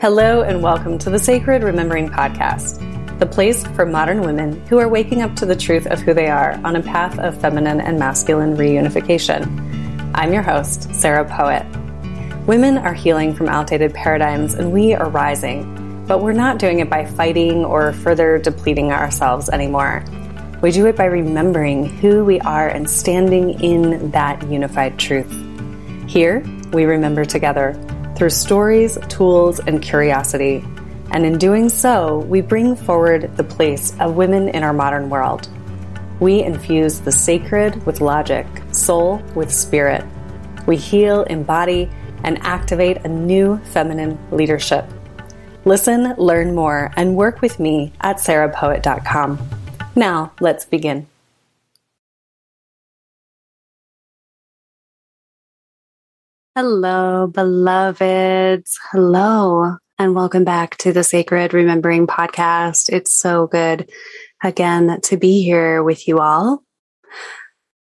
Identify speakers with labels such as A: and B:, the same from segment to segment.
A: Hello, and welcome to the Sacred Remembering Podcast, the place for modern women who are waking up to the truth of who they are on a path of feminine and masculine reunification. I'm your host, Sarah Poet. Women are healing from outdated paradigms, and we are rising, but we're not doing it by fighting or further depleting ourselves anymore. We do it by remembering who we are and standing in that unified truth. Here, we remember together through stories, tools, and curiosity. And in doing so, we bring forward the place of women in our modern world. We infuse the sacred with logic, soul with spirit. We heal, embody, and activate a new feminine leadership. Listen, learn more, and work with me at sarahpoet.com. Now, let's begin. Hello, beloveds. Hello, and welcome back to the Sacred Remembering Podcast. It's so good again to be here with you all.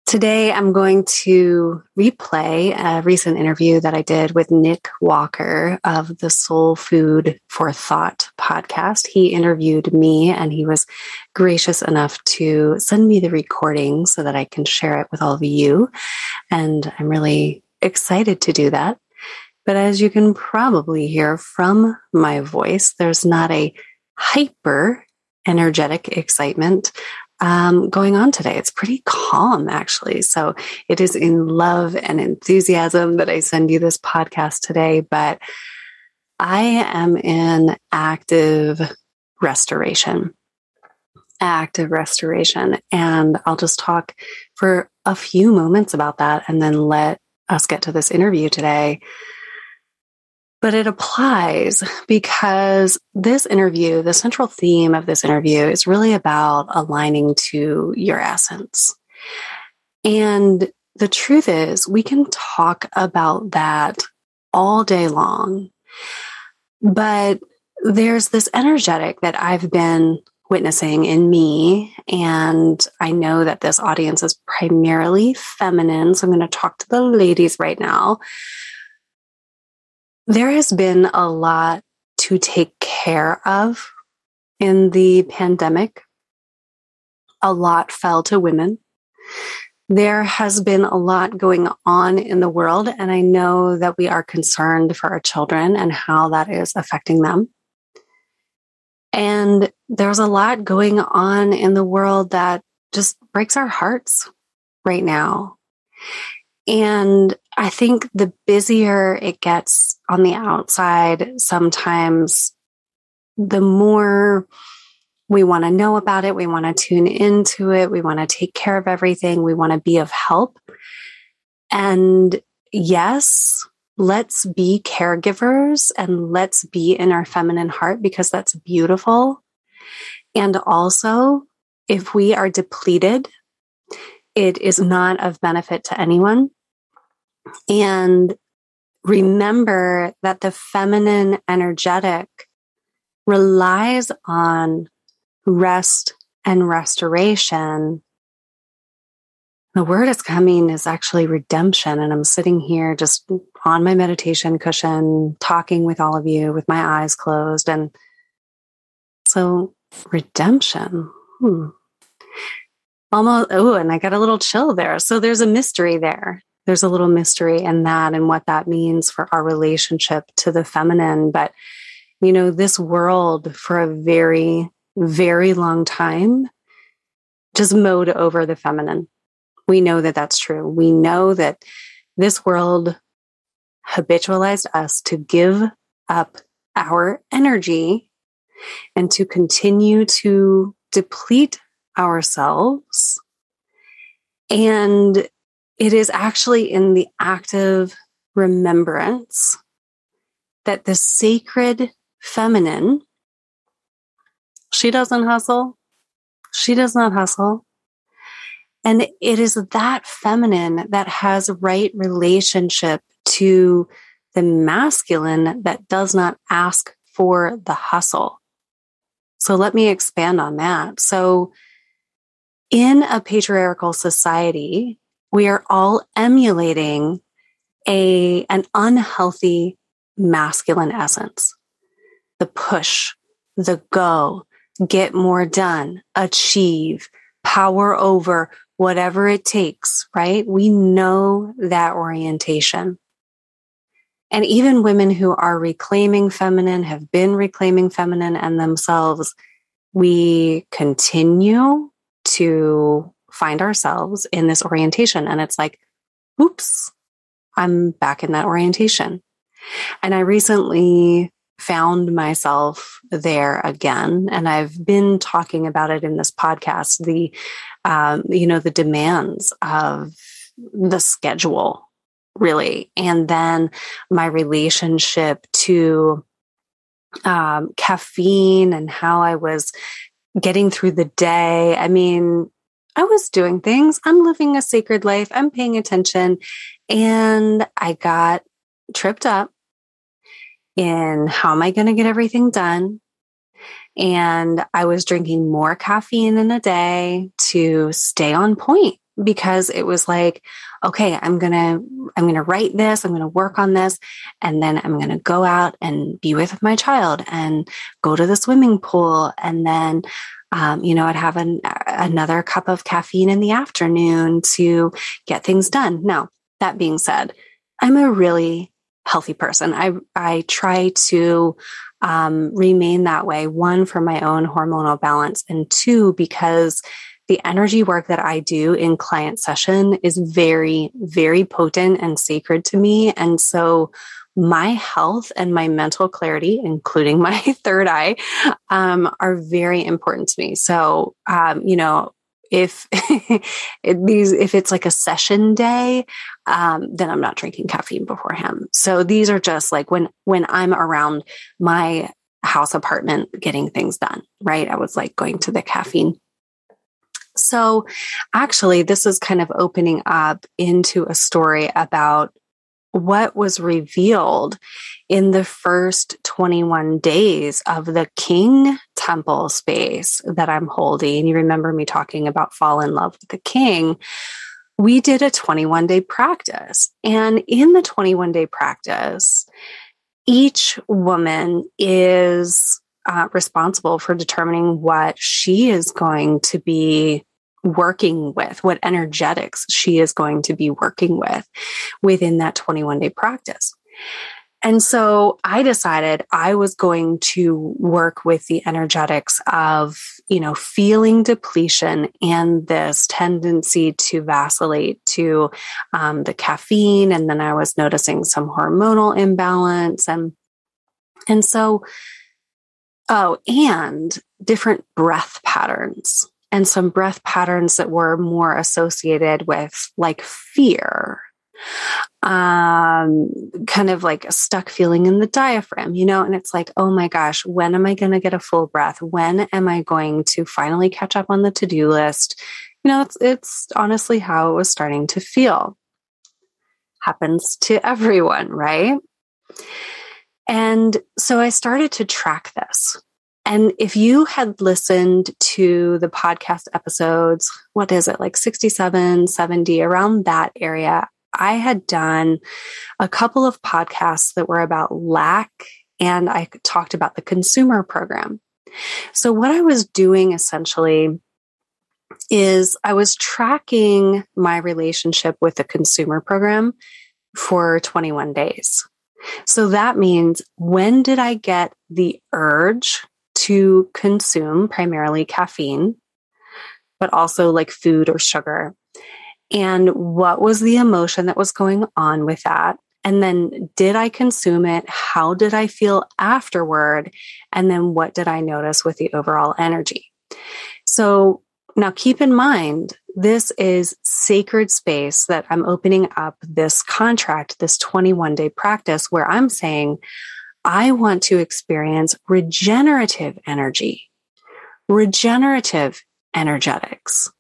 A: Today, I'm going to replay a recent interview that I did with Nick Walker of the Soul Food for Thought podcast. He interviewed me and he was gracious enough to send me the recording so that I can share it with all of you. And I'm really excited to do that. But as you can probably hear from my voice, there's not a hyper energetic excitement um, going on today. It's pretty calm, actually. So it is in love and enthusiasm that I send you this podcast today. But I am in active restoration. Active restoration. And I'll just talk for a few moments about that and then let us get to this interview today. But it applies because this interview, the central theme of this interview is really about aligning to your essence. And the truth is, we can talk about that all day long. But there's this energetic that I've been witnessing in me. And I know that this audience is primarily feminine. So I'm going to talk to the ladies right now. There has been a lot to take care of in the pandemic. A lot fell to women. There has been a lot going on in the world, and I know that we are concerned for our children and how that is affecting them. And there's a lot going on in the world that just breaks our hearts right now. And I think the busier it gets on the outside, sometimes the more we want to know about it, we want to tune into it, we want to take care of everything, we want to be of help. And yes, let's be caregivers and let's be in our feminine heart because that's beautiful. And also, if we are depleted, it is not of benefit to anyone. And remember that the feminine energetic relies on rest and restoration the word is coming is actually redemption. And I'm sitting here just on my meditation cushion, talking with all of you with my eyes closed. And so, redemption. Hmm. Almost, oh, and I got a little chill there. So, there's a mystery there. There's a little mystery in that and what that means for our relationship to the feminine. But, you know, this world for a very, very long time just mowed over the feminine we know that that's true. We know that this world habitualized us to give up our energy and to continue to deplete ourselves. And it is actually in the active remembrance that the sacred feminine, she doesn't hustle. She does not hustle. And it is that feminine that has right relationship to the masculine that does not ask for the hustle. So let me expand on that. So in a patriarchal society, we are all emulating a, an unhealthy masculine essence. The push, the go, get more done, achieve, power over, whatever it takes, right? We know that orientation. And even women who are reclaiming feminine, have been reclaiming feminine and themselves, we continue to find ourselves in this orientation. And it's like, oops, I'm back in that orientation. And I recently found myself there again. And I've been talking about it in this podcast, the, um, you know, the demands of the schedule really. And then my relationship to, um, caffeine and how I was getting through the day. I mean, I was doing things. I'm living a sacred life. I'm paying attention. And I got tripped up in how am I going to get everything done? And I was drinking more caffeine in a day to stay on point because it was like, okay, I'm going to, I'm going to write this. I'm going to work on this. And then I'm going to go out and be with my child and go to the swimming pool. And then, um, you know, I'd have an, another cup of caffeine in the afternoon to get things done. Now, that being said, I'm a really healthy person. I I try to um, remain that way. One for my own hormonal balance, and two because the energy work that I do in client session is very very potent and sacred to me, and so my health and my mental clarity, including my third eye, um, are very important to me. So, um, you know, if these if it's like a session day um, then i'm not drinking caffeine beforehand. So these are just like when when i'm around my house apartment getting things done right? I was like going to the caffeine. So actually this is kind of opening up into a story about what was revealed in the first 21 days of the king temple space that I'm holding. You remember me talking about fall in love with the king. We did a 21 day practice. And in the 21 day practice, each woman is uh, responsible for determining what she is going to be working with, what energetics she is going to be working with within that 21 day practice. And so I decided I was going to work with the energetics of, you know, feeling depletion and this tendency to vacillate to um, the caffeine. And then I was noticing some hormonal imbalance and, and so, oh, and different breath patterns and some breath patterns that were more associated with like fear. Um kind of like a stuck feeling in the diaphragm you know and it's like oh my gosh when am i going to get a full breath? When am i going to finally catch up on the to-do list? You know it's it's honestly how it was starting to feel. Happens to everyone right? And so i started to track this and if you had listened to the podcast episodes, what is it, like 67, 70, around that area, I had done a couple of podcasts that were about lack and I talked about the consumer program. So, what I was doing essentially is I was tracking my relationship with the consumer program for 21 days. So that means when did I get the urge to consume primarily caffeine, but also like food or sugar. And what was the emotion that was going on with that? And then did I consume it? How did I feel afterward? And then what did I notice with the overall energy? So now keep in mind, this is sacred space that I'm opening up this contract, this 21 day practice where I'm saying, I want to experience regenerative energy, regenerative energetics.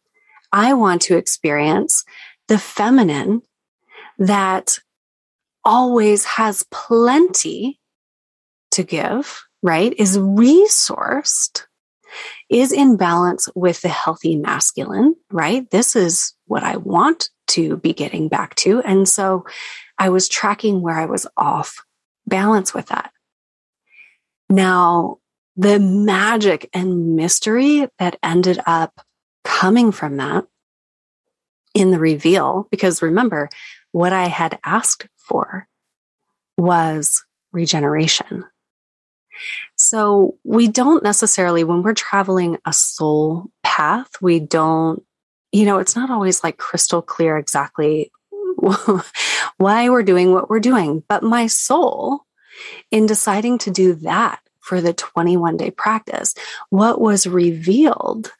A: I want to experience the feminine that always has plenty to give, right? Is resourced is in balance with the healthy masculine, right? This is what I want to be getting back to. And so I was tracking where I was off balance with that. Now, the magic and mystery that ended up coming from that in the reveal, because remember, what I had asked for was regeneration. So we don't necessarily, when we're traveling a soul path, we don't, you know, it's not always like crystal clear exactly why we're doing what we're doing. But my soul, in deciding to do that for the 21 day practice, what was revealed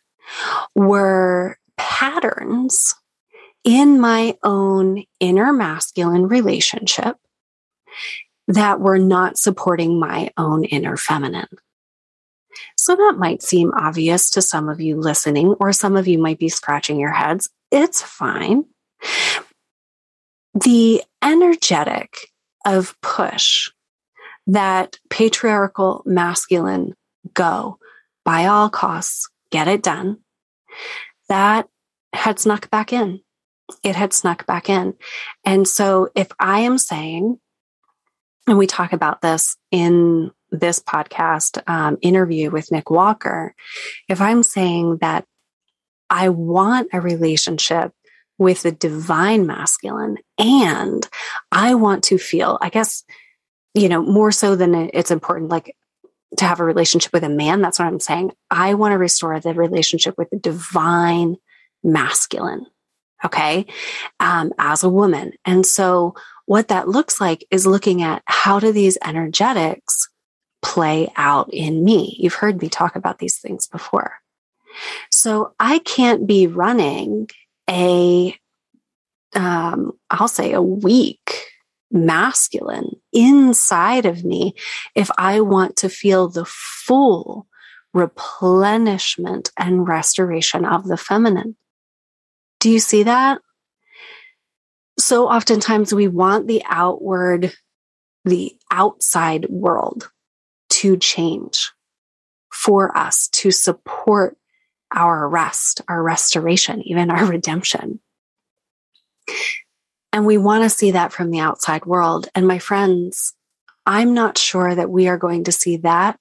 A: were patterns in my own inner masculine relationship that were not supporting my own inner feminine. So that might seem obvious to some of you listening, or some of you might be scratching your heads. It's fine. The energetic of push that patriarchal masculine go by all costs, get it done, that had snuck back in. It had snuck back in. And so if I am saying, and we talk about this in this podcast um, interview with Nick Walker, if I'm saying that I want a relationship with the divine masculine and I want to feel, I guess, you know, more so than it's important, like to have a relationship with a man. That's what I'm saying. I want to restore the relationship with the divine masculine. Okay. Um, as a woman. And so what that looks like is looking at how do these energetics play out in me? You've heard me talk about these things before. So I can't be running a, um, I'll say a weak masculine inside of me if I want to feel the full replenishment and restoration of the feminine. Do you see that? So oftentimes we want the outward, the outside world to change for us to support our rest, our restoration, even our redemption. And we want to see that from the outside world. And my friends, I'm not sure that we are going to see that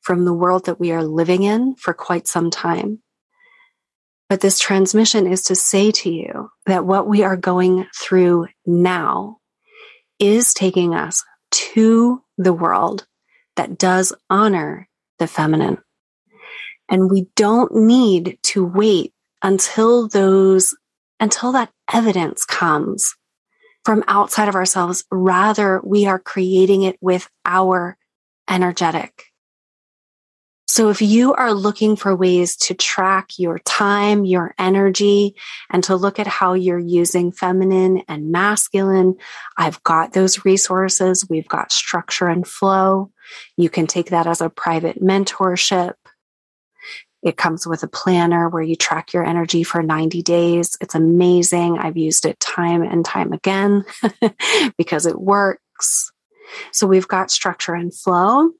A: from the world that we are living in for quite some time. But this transmission is to say to you that what we are going through now is taking us to the world that does honor the feminine. And we don't need to wait until those, until that evidence comes from outside of ourselves. Rather, we are creating it with our energetic. So if you are looking for ways to track your time, your energy, and to look at how you're using feminine and masculine, I've got those resources. We've got structure and flow. You can take that as a private mentorship. It comes with a planner where you track your energy for 90 days. It's amazing. I've used it time and time again because it works. So we've got structure and flow.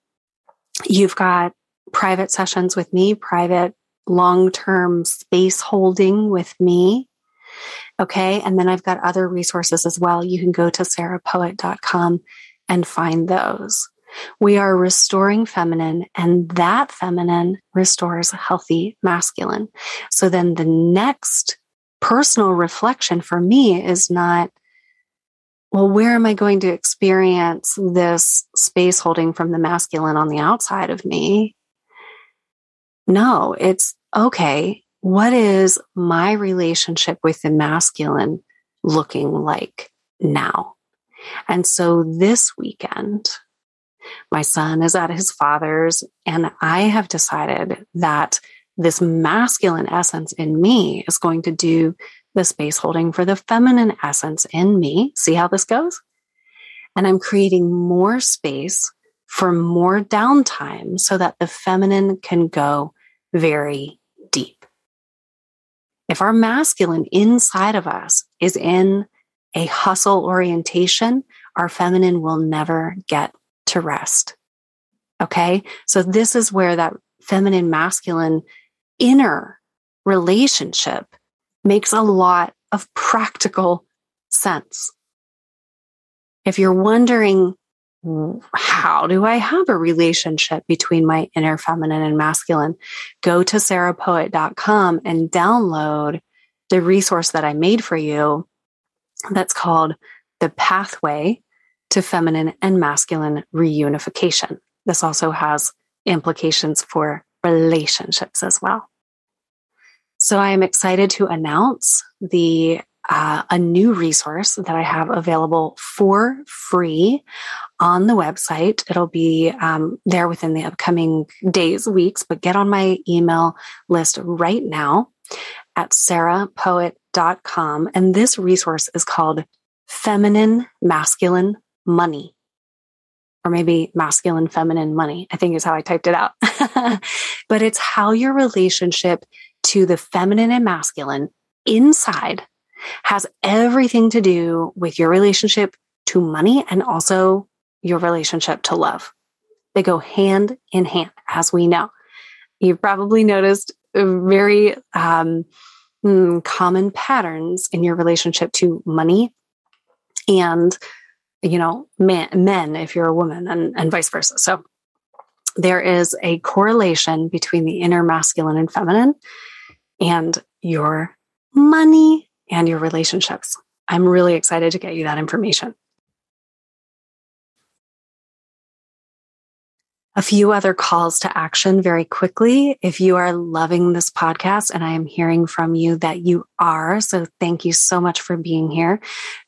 A: You've got private sessions with me, private long term space holding with me. Okay. And then I've got other resources as well. You can go to sarahpoet.com and find those. We are restoring feminine, and that feminine restores a healthy masculine. So then the next personal reflection for me is not, well, where am I going to experience this space holding from the masculine on the outside of me? No, it's okay. What is my relationship with the masculine looking like now? And so this weekend, my son is at his father's, and I have decided that this masculine essence in me is going to do the space holding for the feminine essence in me. See how this goes? And I'm creating more space for more downtime so that the feminine can go very deep. If our masculine inside of us is in a hustle orientation, our feminine will never get to rest. Okay. So this is where that feminine masculine inner relationship makes a lot of practical sense. If you're wondering, how do I have a relationship between my inner feminine and masculine? Go to sarahpoet.com and download the resource that I made for you that's called The Pathway to Feminine and Masculine Reunification. This also has implications for relationships as well. So I am excited to announce the uh, a new resource that I have available for free on the website. It'll be um, there within the upcoming days, weeks, but get on my email list right now at sarahpoet.com. And this resource is called Feminine Masculine Money. Or maybe masculine, feminine money, I think is how I typed it out. but it's how your relationship to the feminine and masculine inside has everything to do with your relationship to money and also your relationship to love. They go hand in hand, as we know. You've probably noticed very um, mm, common patterns in your relationship to money and, you know, men, men if you're a woman, and, and vice versa. So there is a correlation between the inner masculine and feminine and your money and your relationships. I'm really excited to get you that information. A few other calls to action very quickly. If you are loving this podcast, and I am hearing from you that you are, so thank you so much for being here.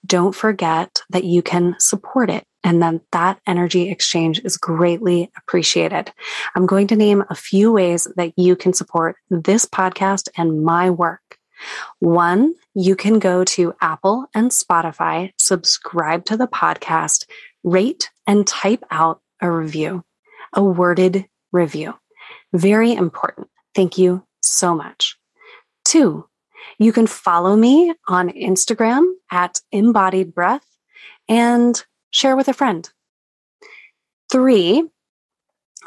A: Don't forget that you can support it and then that energy exchange is greatly appreciated. I'm going to name a few ways that you can support this podcast and my work. One, you can go to Apple and Spotify, subscribe to the podcast, rate and type out a review, a worded review. Very important. Thank you so much. Two, you can follow me on Instagram at embodied breath and share with a friend. Three,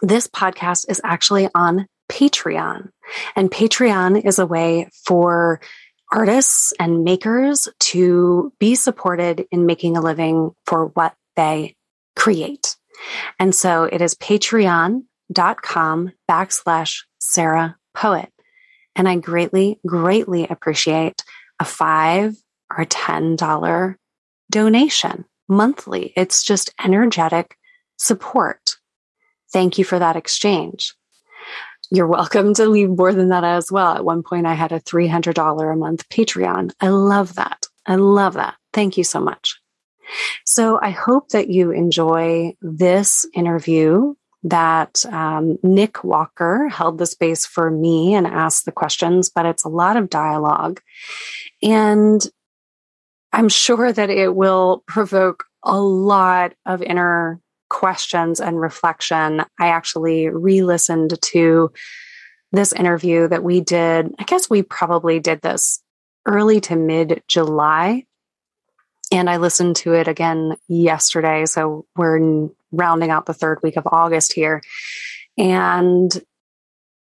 A: this podcast is actually on Patreon. And Patreon is a way for artists and makers to be supported in making a living for what they create. And so it is patreon.com backslash Sarah Poet. And I greatly, greatly appreciate a five or $10 donation monthly. It's just energetic support. Thank you for that exchange. You're welcome to leave more than that as well. At one point, I had a $300 a month Patreon. I love that. I love that. Thank you so much. So I hope that you enjoy this interview that um, Nick Walker held the space for me and asked the questions, but it's a lot of dialogue. And I'm sure that it will provoke a lot of inner questions and reflection. I actually re listened to this interview that we did. I guess we probably did this early to mid July. And I listened to it again yesterday. So we're rounding out the third week of August here. And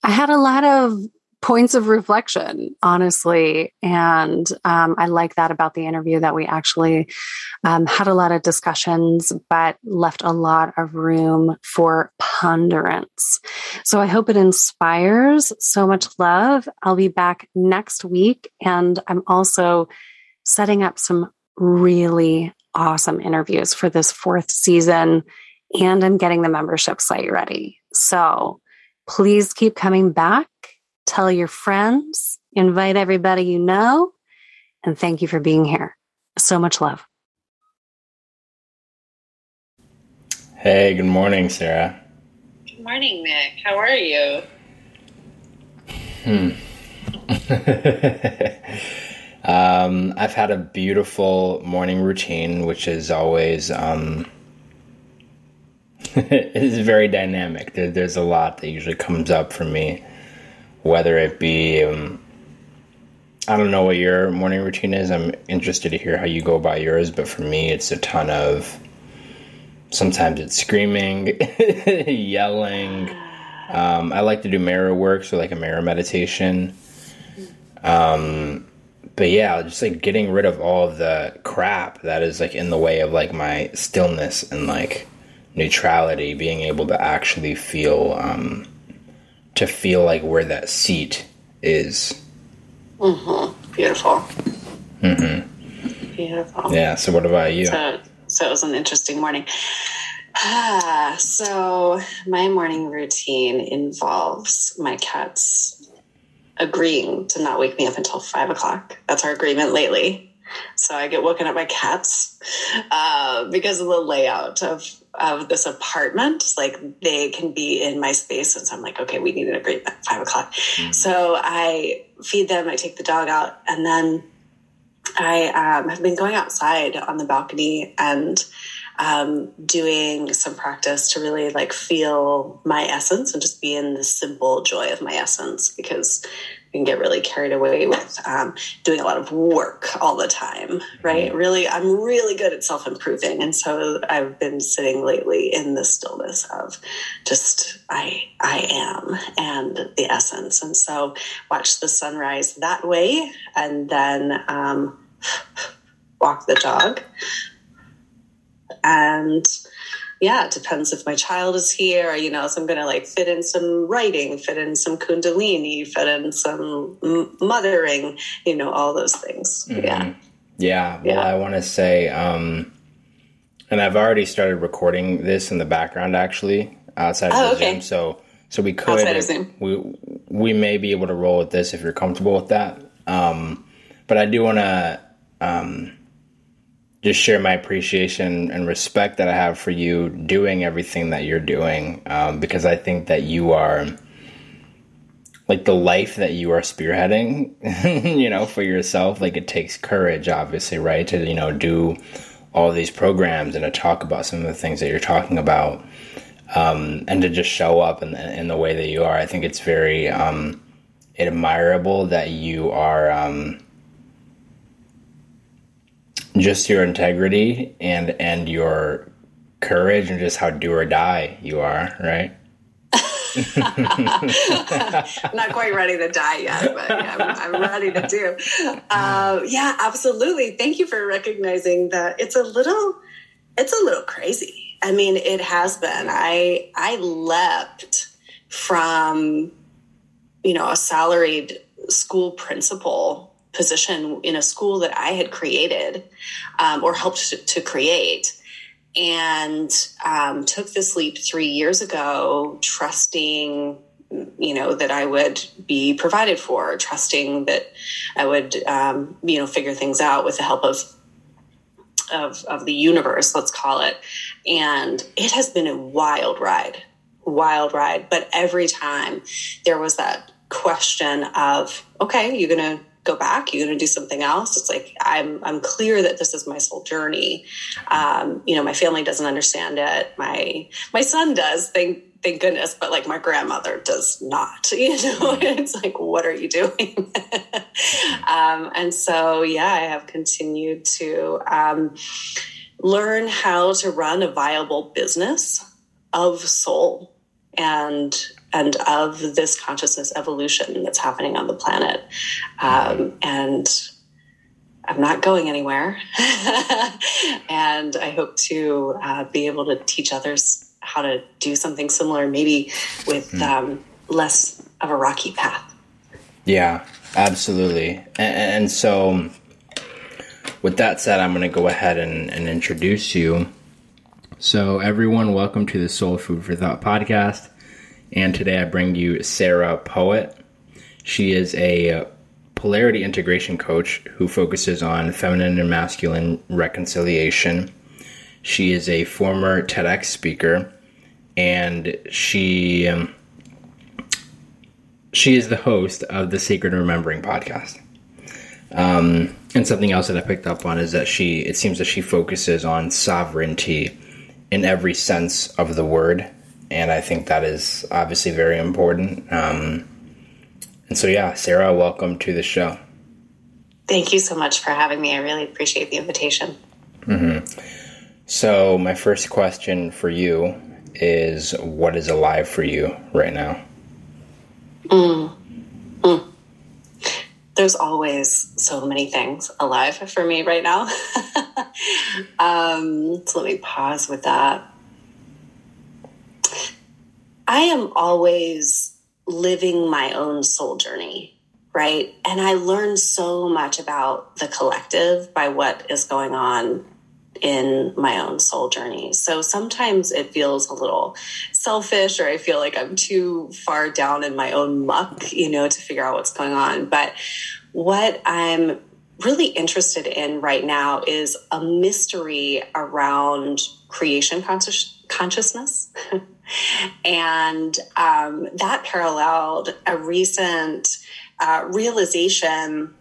A: I had a lot of points of reflection, honestly. And um, I like that about the interview that we actually um, had a lot of discussions, but left a lot of room for ponderance. So I hope it inspires so much love. I'll be back next week. And I'm also setting up some really awesome interviews for this fourth season. And I'm getting the membership site ready. So please keep coming back tell your friends, invite everybody you know, and thank you for being here. So much love.
B: Hey, good morning, Sarah.
C: Good morning, Nick. How are you?
B: Hmm. um, I've had a beautiful morning routine, which is always um, it's very dynamic. There, there's a lot that usually comes up for me whether it be um, I don't know what your morning routine is. I'm interested to hear how you go about yours, but for me, it's a ton of sometimes it's screaming, yelling, Um, I like to do mirror work, so like a mirror meditation. Um, but yeah, just like getting rid of all of the crap that is like in the way of like my stillness and like neutrality, being able to actually feel, um, to feel like where that seat is.
A: Mm-hmm. Beautiful.
B: Mm-hmm.
A: Beautiful.
B: Yeah. So what about you?
A: So, so it was an interesting morning. Ah, so my morning routine involves my cats agreeing to not wake me up until five o'clock. That's our agreement lately. So I get woken up by cats uh, because of the layout of of this apartment. Like they can be in my space, and so I'm like, okay, we need an agreement at five o'clock. Mm-hmm. So I feed them, I take the dog out, and then I um, have been going outside on the balcony and um, doing some practice to really like feel my essence and just be in the simple joy of my essence because you can get really carried away with um, doing a lot of work all the time, right? Mm-hmm. Really, I'm really good at self improving. And so I've been sitting lately in the stillness of just I, I am and the essence. And so watch the sunrise that way and then um, walk the dog and yeah, it depends if my child is here, you know, so I'm going to like fit in some writing, fit in some Kundalini, fit in some mothering, you know, all those things. Mm-hmm. Yeah.
B: Yeah. Well, yeah. I want to say, um, and I've already started recording this in the background actually outside of oh, the okay. Zoom. So, so we could, we, we may be able to roll with this if you're comfortable with that. Um, but I do want to, um, just share my appreciation and respect that I have for you doing everything that you're doing um, because I think that you are like the life that you are spearheading, you know, for yourself. Like it takes courage, obviously, right, to you know do all these programs and to talk about some of the things that you're talking about, um, and to just show up in, in the way that you are. I think it's very um, admirable that you are um, just your integrity and and your courage and just how do or die you are, right?
A: not quite ready to die yet, but yeah, I'm, I'm, ready to do. Uh, yeah, absolutely. Thank you for recognizing that it's a little, it's a little crazy. I mean, it has been. I I leapt from, you know, a salaried school principal position in a school that I had created um, or helped to, to create. And um, took this leap three years ago, trusting, you know, that I would be provided for, trusting that I would, um, you know, figure things out with the help of of, of the universe, let's call it. And it has been a wild ride, wild ride. But every time there was that question of, okay, you're to go back you're going to do something else? It's like i'm i'm clear that this is my soul journey. Um, you know my family doesn't understand it. My my son does thank thank goodness but like my grandmother does not you know? It's like what are you doing? Um, and so yeah i have continued to um, learn how to run a viable business of soul and and of this consciousness evolution that's happening on the planet. Um, and I'm not going anywhere. and I hope to uh, be able to teach others how to do something similar, maybe with mm. um, less of a rocky path.
B: Yeah, absolutely. And, and so, with that said, I'm going to go ahead and, and introduce you. So, everyone, welcome to the Soul Food for Thought podcast. And today I bring you Sarah Poet. She is a polarity integration coach who focuses on feminine and masculine reconciliation. She is a former TEDx speaker and she um, she is the host of the Sacred Remembering podcast. Um, and something else that I picked up on is that she it seems that she focuses on sovereignty in every sense of the word and I think that is obviously very important. Um, and so, yeah, Sarah, welcome to the show.
A: Thank you so much for having me. I really appreciate the invitation.
B: Mm-hmm. So, my first question for you is what is alive for you right now?
A: Mm. Mm. There's always so many things alive for me right now. um, so let me pause with that. I am always living my own soul journey, right? And I learn so much about the collective by what is going on in my own soul journey. So sometimes it feels a little selfish or I feel like I'm too far down in my own muck, you know, to figure out what's going on. But what I'm really interested in right now is a mystery around creation conscious- consciousness. and um, that paralleled a recent uh, realization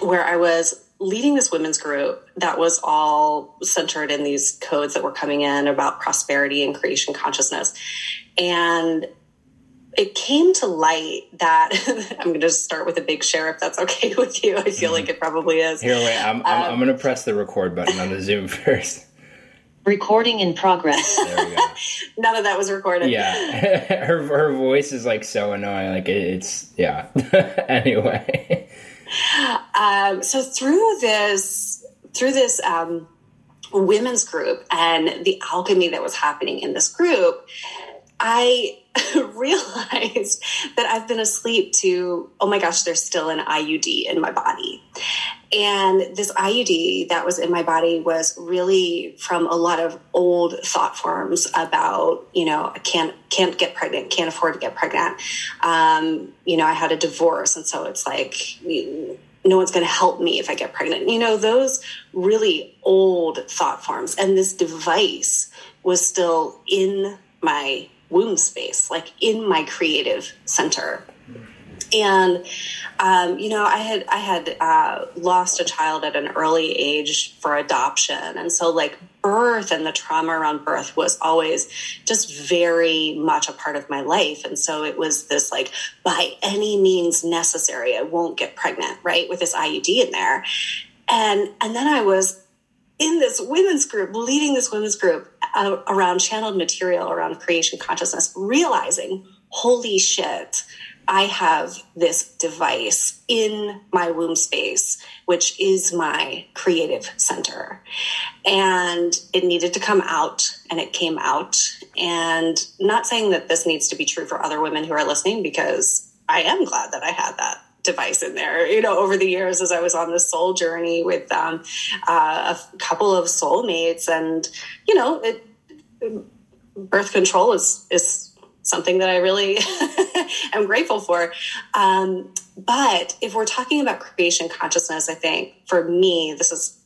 A: where I was leading this women's group that was all centered in these codes that were coming in about prosperity and creation consciousness. And it came to light that I'm going to start with a big share if that's okay with you. I feel mm-hmm. like it probably is.
B: Here, wait, I'm, I'm, um, I'm going to press the record button on the Zoom first.
D: Recording in progress.
A: There we go. None of that was recorded.
B: Yeah, her her voice is like so annoying. Like it, it's yeah. anyway.
A: Um, so through this through this um, women's group and the alchemy that was happening in this group, I realized that I've been asleep to, oh my gosh, there's still an IUD in my body. And this IUD that was in my body was really from a lot of old thought forms about, you know, I can't can't get pregnant, can't afford to get pregnant. Um, you know, I had a divorce, and so it's like no one's going to help me if I get pregnant. You know, those really old thought forms, and this device was still in my womb space, like in my creative center. And um, you know, I had I had uh, lost a child at an early age for adoption, and so like birth and the trauma around birth was always just very much a part of my life. And so it was this like by any means necessary, I won't get pregnant, right, with this IUD in there. And and then I was in this women's group, leading this women's group uh, around channeled material around creation consciousness, realizing, holy shit, I have this device in my womb space, which is my creative center. And it needed to come out, and it came out. And not saying that this needs to be true for other women who are listening, because I am glad that I had that device in there. You know, over the years as I was on this soul journey with um, uh, a couple of soulmates, and you know, it, birth control is is something that I really am grateful for. Um, but if we're talking about creation consciousness, I think for me, this is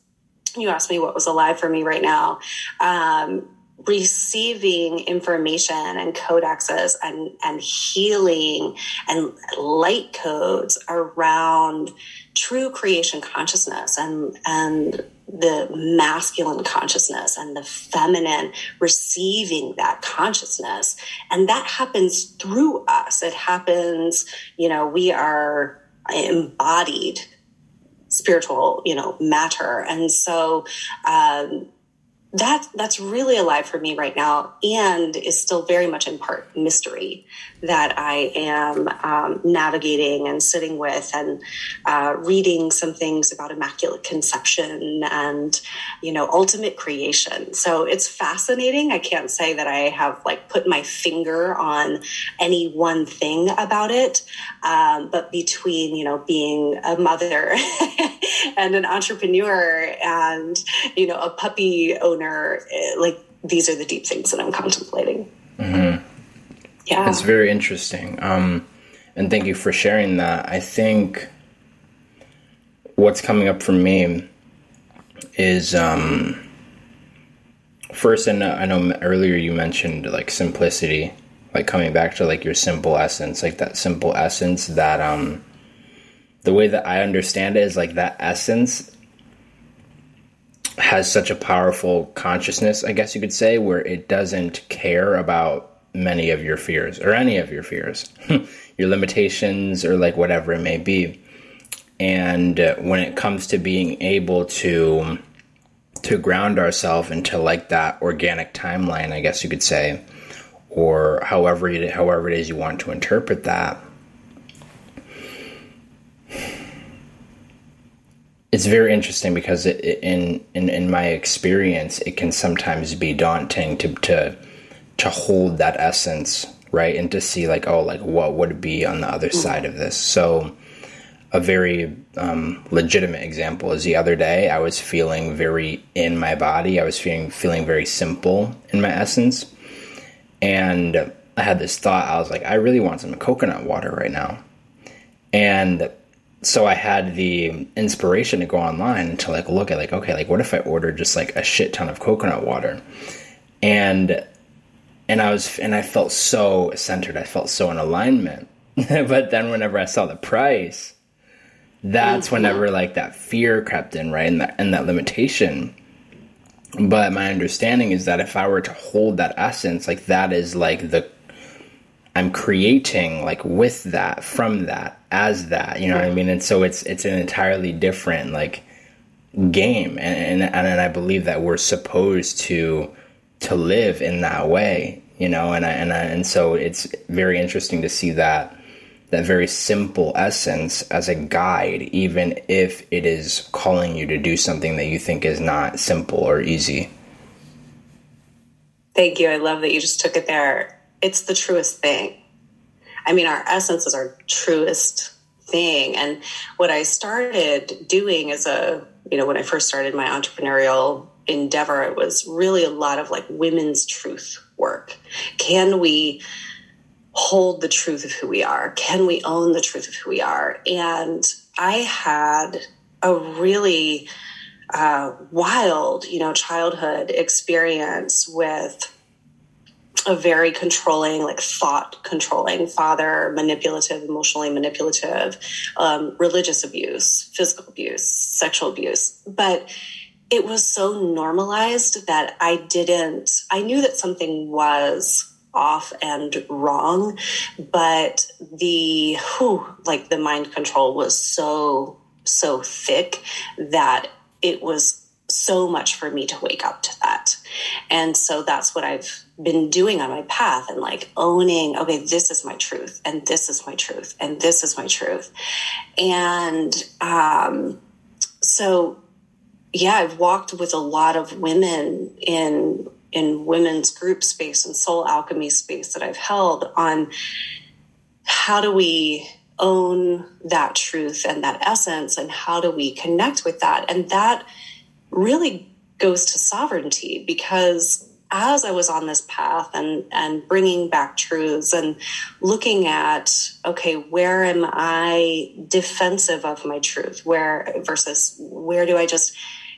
A: you asked me what was alive for me right now. Um, receiving information and codexes and, and healing and light codes around true creation consciousness and, and the masculine consciousness and the feminine receiving that consciousness. And that happens through us. It happens, you know, we are embodied spiritual, you know, matter. And so, um, that that's really alive for me right now and is still very much in part mystery that I am um, navigating and sitting with and uh, reading some things about immaculate conception and you know ultimate creation. So it's fascinating. I can't say that I have like put my finger on any one thing about it, um, but between you know being a mother and an entrepreneur and you know a puppy owner, eh, like these are the deep things that I'm contemplating. Mm-hmm.
B: Yeah. It's very interesting. Um, and thank you for sharing that. I think what's coming up for me is um, first, and I know earlier you mentioned like simplicity, like coming back to like your simple essence, like that simple essence that um, the way that I understand it is like that essence has such a powerful consciousness, I guess you could say, where it doesn't care about many of your fears or any of your fears, your limitations or like whatever it may be. And uh, when it comes to being able to to ground ourselves into like that organic timeline, I guess you could say, or however it, however it is you want to interpret that it's very interesting because it, in, in in my experience it can sometimes be daunting to to to hold that essence right and to see like oh like what would be on the other mm-hmm. side of this so a very um, legitimate example is the other day I was feeling very in my body. I was feeling feeling very simple in my essence, and I had this thought. I was like, I really want some coconut water right now, and so I had the inspiration to go online to like look at like okay, like what if I ordered just like a shit ton of coconut water, and and I was and I felt so centered. I felt so in alignment. but then whenever I saw the price that's mm-hmm. whenever like that fear crept in, right? And that and that limitation. But my understanding is that if I were to hold that essence, like that is like the I'm creating like with that, from that, as that, you know what I mean? And so it's it's an entirely different like game and, and and I believe that we're supposed to to live in that way, you know, and I and I, and so it's very interesting to see that that very simple essence as a guide, even if it is calling you to do something that you think is not simple or easy.
A: Thank you. I love that you just took it there. It's the truest thing. I mean, our essence is our truest thing. And what I started doing as a, you know, when I first started my entrepreneurial endeavor, it was really a lot of like women's truth work. Can we hold the truth of who we are? Can we own the truth of who we are? And I had a really uh, wild, you know, childhood experience with a very controlling, like thought controlling father, manipulative, emotionally manipulative, um, religious abuse, physical abuse, sexual abuse. But it was so normalized that I didn't, I knew that something was off and wrong but the whew, like the mind control was so so thick that it was so much for me to wake up to that and so that's what i've been doing on my path and like owning okay this is my truth and this is my truth and this is my truth. And um so yeah i've walked with a lot of women in in women's group space and soul alchemy space that I've held on how do we own that truth and that essence and how do we connect with that? And that really goes to sovereignty because as I was on this path and and bringing back truths and looking at okay where am I defensive of my truth where versus where do I just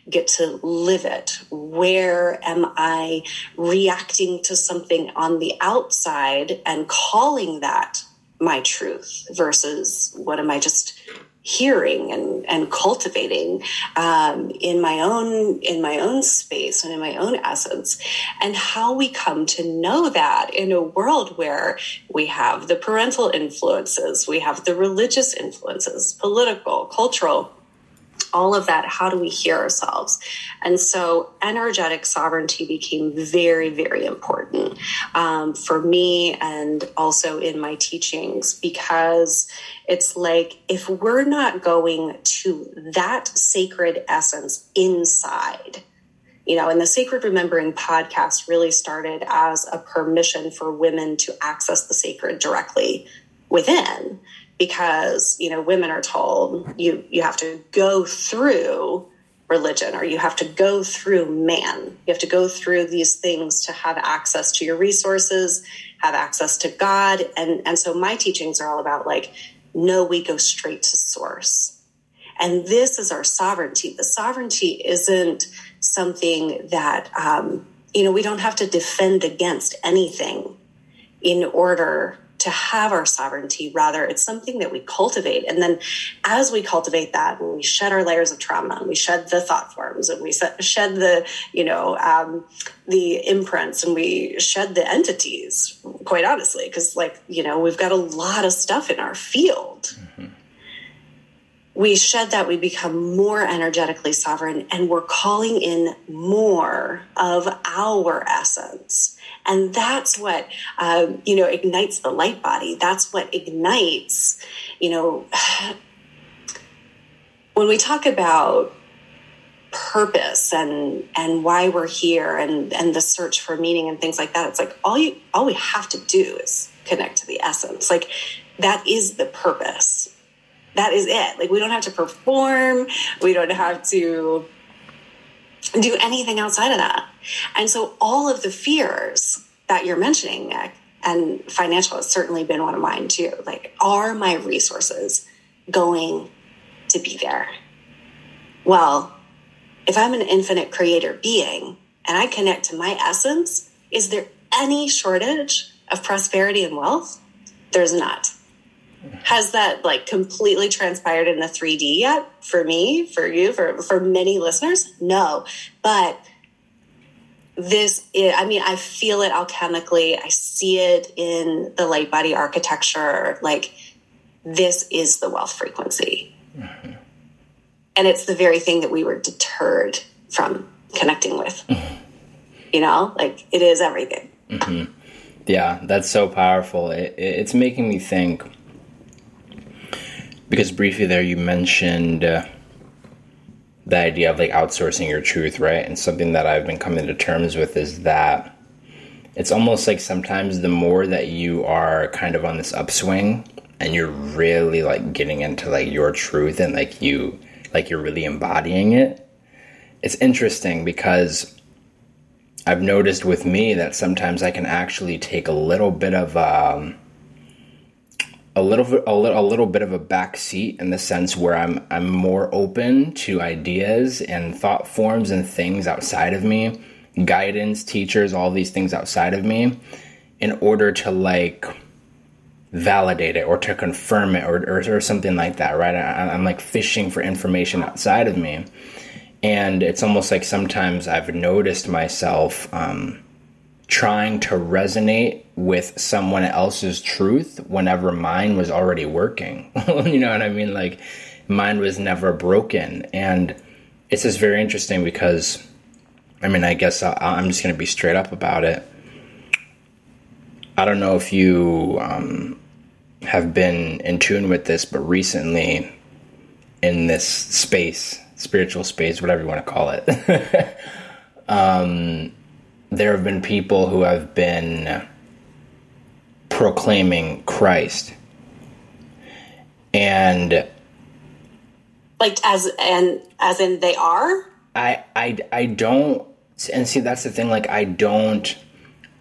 A: get to live it? Where am I reacting to something on the outside and calling that my truth versus what am I just hearing and, and cultivating um, in my own in my own space and in my own essence. And how we come to know that in a world where we have the parental influences we have the religious influences political cultural all of that, how do we hear ourselves? And so energetic sovereignty became very, very important um, for me and also in my teachings because it's like if we're not going to that sacred essence inside, you know, and the Sacred Remembering podcast really started as a permission for women to access the sacred directly within because you know women are told you you have to go through religion or you have to go through man. You have to go through these things to have access to your resources have access to god. And and so my teachings are all about like no we go straight to source. And this is our sovereignty. The sovereignty isn't something that um, you know we don't have to defend against anything in order to have our sovereignty. Rather, it's something that we cultivate. And then as we cultivate that, when we shed our layers of trauma and we shed the thought forms and we shed the, you know, um, the imprints and we shed the entities, quite honestly, because, like, you know, we've got a lot of stuff in our field. Mm-hmm we shed that, we become more energetically sovereign, and we're calling in more of our essence. And that's what, um, you know, ignites the light body. That's what ignites, you know, when we talk about purpose and and why we're here and and the search for meaning and things like that it's like all you all we have to do is connect to the essence. Like that is the purpose. That is it. Like we don't have to perform. We don't have to do anything outside of that and so all of the fears that you're mentioning nick and financial has certainly been one of mine too like are my resources going to be there well if I'm an infinite creator being and I connect to my essence, is there any shortage of prosperity and wealth? There's not. Has that like completely transpired in the 3D yet for me, for you, for, for many listeners? No. But this is, I mean, I feel it alchemically. I see it in the light body architecture. Like, this is the wealth frequency. Mm-hmm and it's the very thing that we were deterred from connecting with mm-hmm. you know like it is everything
B: mm-hmm. yeah that's so powerful it, it's making me think because briefly there you mentioned uh, the idea of like outsourcing your truth right and something that i've been coming to terms with is that it's almost like sometimes the more that you are kind of on this upswing and you're really like getting into like your truth and like you like you're really embodying it. It's interesting because I've noticed with me that sometimes I can actually take a little bit of um, a little a little a little bit of a back seat in the sense where I'm I'm more open to ideas and thought forms and things outside of me, guidance, teachers, all these things outside of me, in order to like validate it or to confirm it or, or, or something like that, right? I, I'm like fishing for information outside of me. And it's almost like sometimes I've noticed myself um, trying to resonate with someone else's truth whenever mine was already working. you know what I mean? Like mine was never broken. And it's just very interesting because, I mean, I guess I, I'm just going to be straight up about it. I don't know if you um, have been in tune with this, but recently in this space, spiritual space, whatever you want to call it, um, there have been people who have been proclaiming Christ. And
A: like as and as in they are
B: I I I don't and see that's the thing like I don't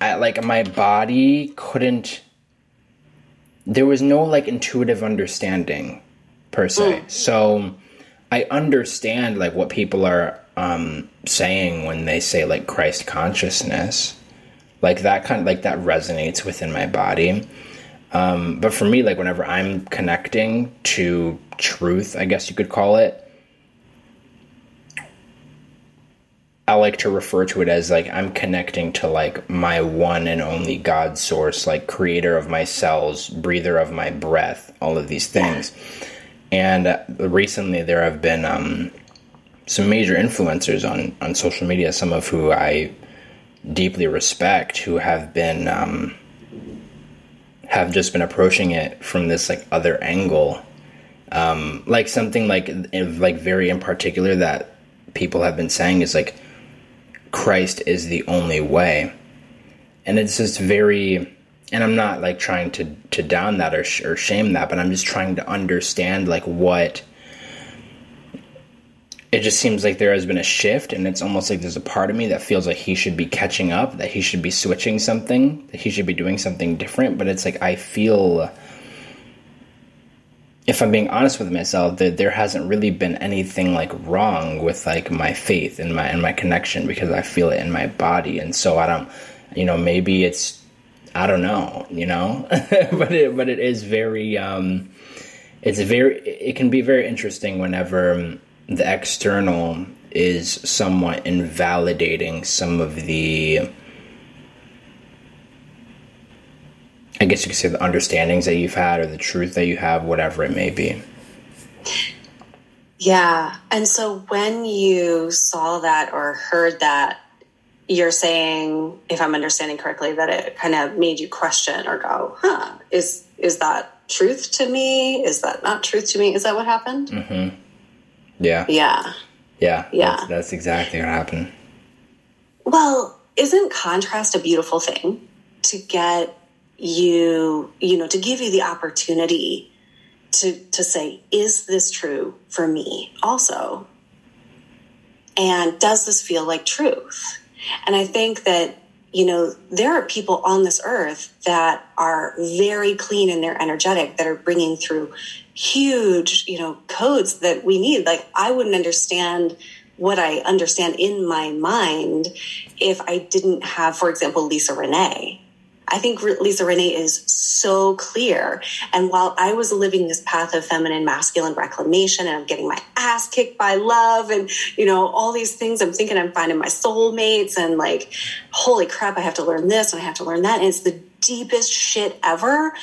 B: I like my body couldn't there was no like intuitive understanding per se. Mm. So I understand like what people are um, saying when they say like Christ consciousness, like that kind of like that resonates within my body. Um, but for me, like whenever I'm connecting to truth, I guess you could call it, I like to refer to it as like I'm connecting to like my one and only God source, like creator of my cells, breather of my breath, all of these things. And uh, recently there have been um, some major influencers on, on social media, some of who I deeply respect, who have been um, have just been approaching it from this like other angle, um, like something like like very in particular that people have been saying is like Christ is the only way. And it's just very, and I'm not like trying to, to down that or, or shame that, but I'm just trying to understand like what it just seems like there has been a shift and it's almost like there's a part of me that feels like he should be catching up that he should be switching something that he should be doing something different. But it's like i feel if I'm being honest with myself, that there hasn't really been anything like wrong with like my faith and my and my connection because I feel it in my body, and so I don't, you know, maybe it's I don't know, you know, but it but it is very, um, it's very it can be very interesting whenever the external is somewhat invalidating some of the I guess you could say the understandings that you've had or the truth that you have, whatever it may be.
A: Yeah. And so when you saw that or heard that, you're saying, if I'm understanding correctly, that it kind of made you question or go, huh, is, is that truth to me? Is that not truth to me? Is that what happened?
B: Mm-hmm. Yeah.
A: Yeah.
B: Yeah.
A: Yeah.
B: That's, that's exactly what happened.
A: Well, isn't contrast a beautiful thing to get you, you know, to give you the opportunity to, to say, is this true for me also? And does this feel like truth? And I think that, you know, there are people on this earth that are very clean and they're energetic, that are bringing through huge, you know, codes that we need. Like, I wouldn't understand what I understand in my mind if I didn't have, for example, Lisa Renee. I think Lisa Renee is so clear. And while I was living this path of feminine masculine reclamation and I'm getting my ass kicked by love and, you know, all these things, I'm thinking I'm finding my soulmates and like, holy crap, I have to learn this and I have to learn that. And it's the deepest shit ever.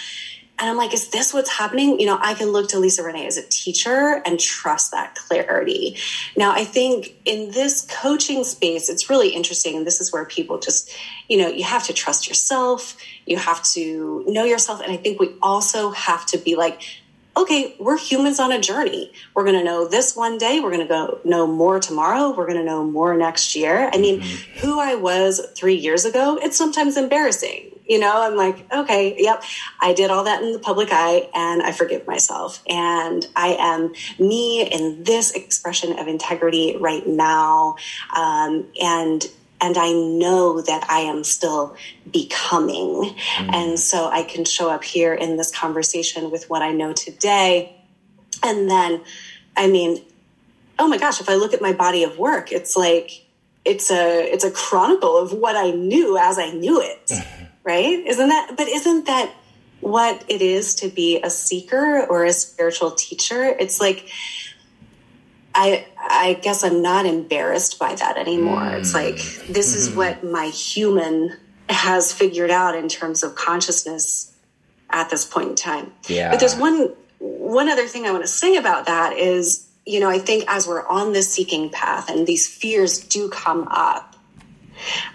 A: And I'm like, is this what's happening? You know, I can look to Lisa Renee as a teacher and trust that clarity. Now, I think in this coaching space, it's really interesting. And this is where people just, you know, you have to trust yourself, you have to know yourself. And I think we also have to be like, okay, we're humans on a journey. We're going to know this one day. We're going to go know more tomorrow. We're going to know more next year. I mean, mm-hmm. who I was three years ago, it's sometimes embarrassing you know, I'm like, okay, yep, I did all that in the public eye and I forgive myself. And I am me in this expression of integrity right now. Um, and and I know that I am still becoming. Mm. And so I can show up here in this conversation with what I know today. And then, I mean, oh my gosh, if I look at my body of work, it's like, it's a it's a chronicle of what I knew as I knew it. right? Isn't that, but isn't that what it is to be a seeker or a spiritual teacher? It's like, I, I guess I'm not embarrassed by that anymore. Mm. It's like, this is mm-hmm. what my human has figured out in terms of consciousness at this point in time.
B: Yeah.
A: But there's one, one other thing I want to say about that is, you know, I think as we're on this seeking path and these fears do come up,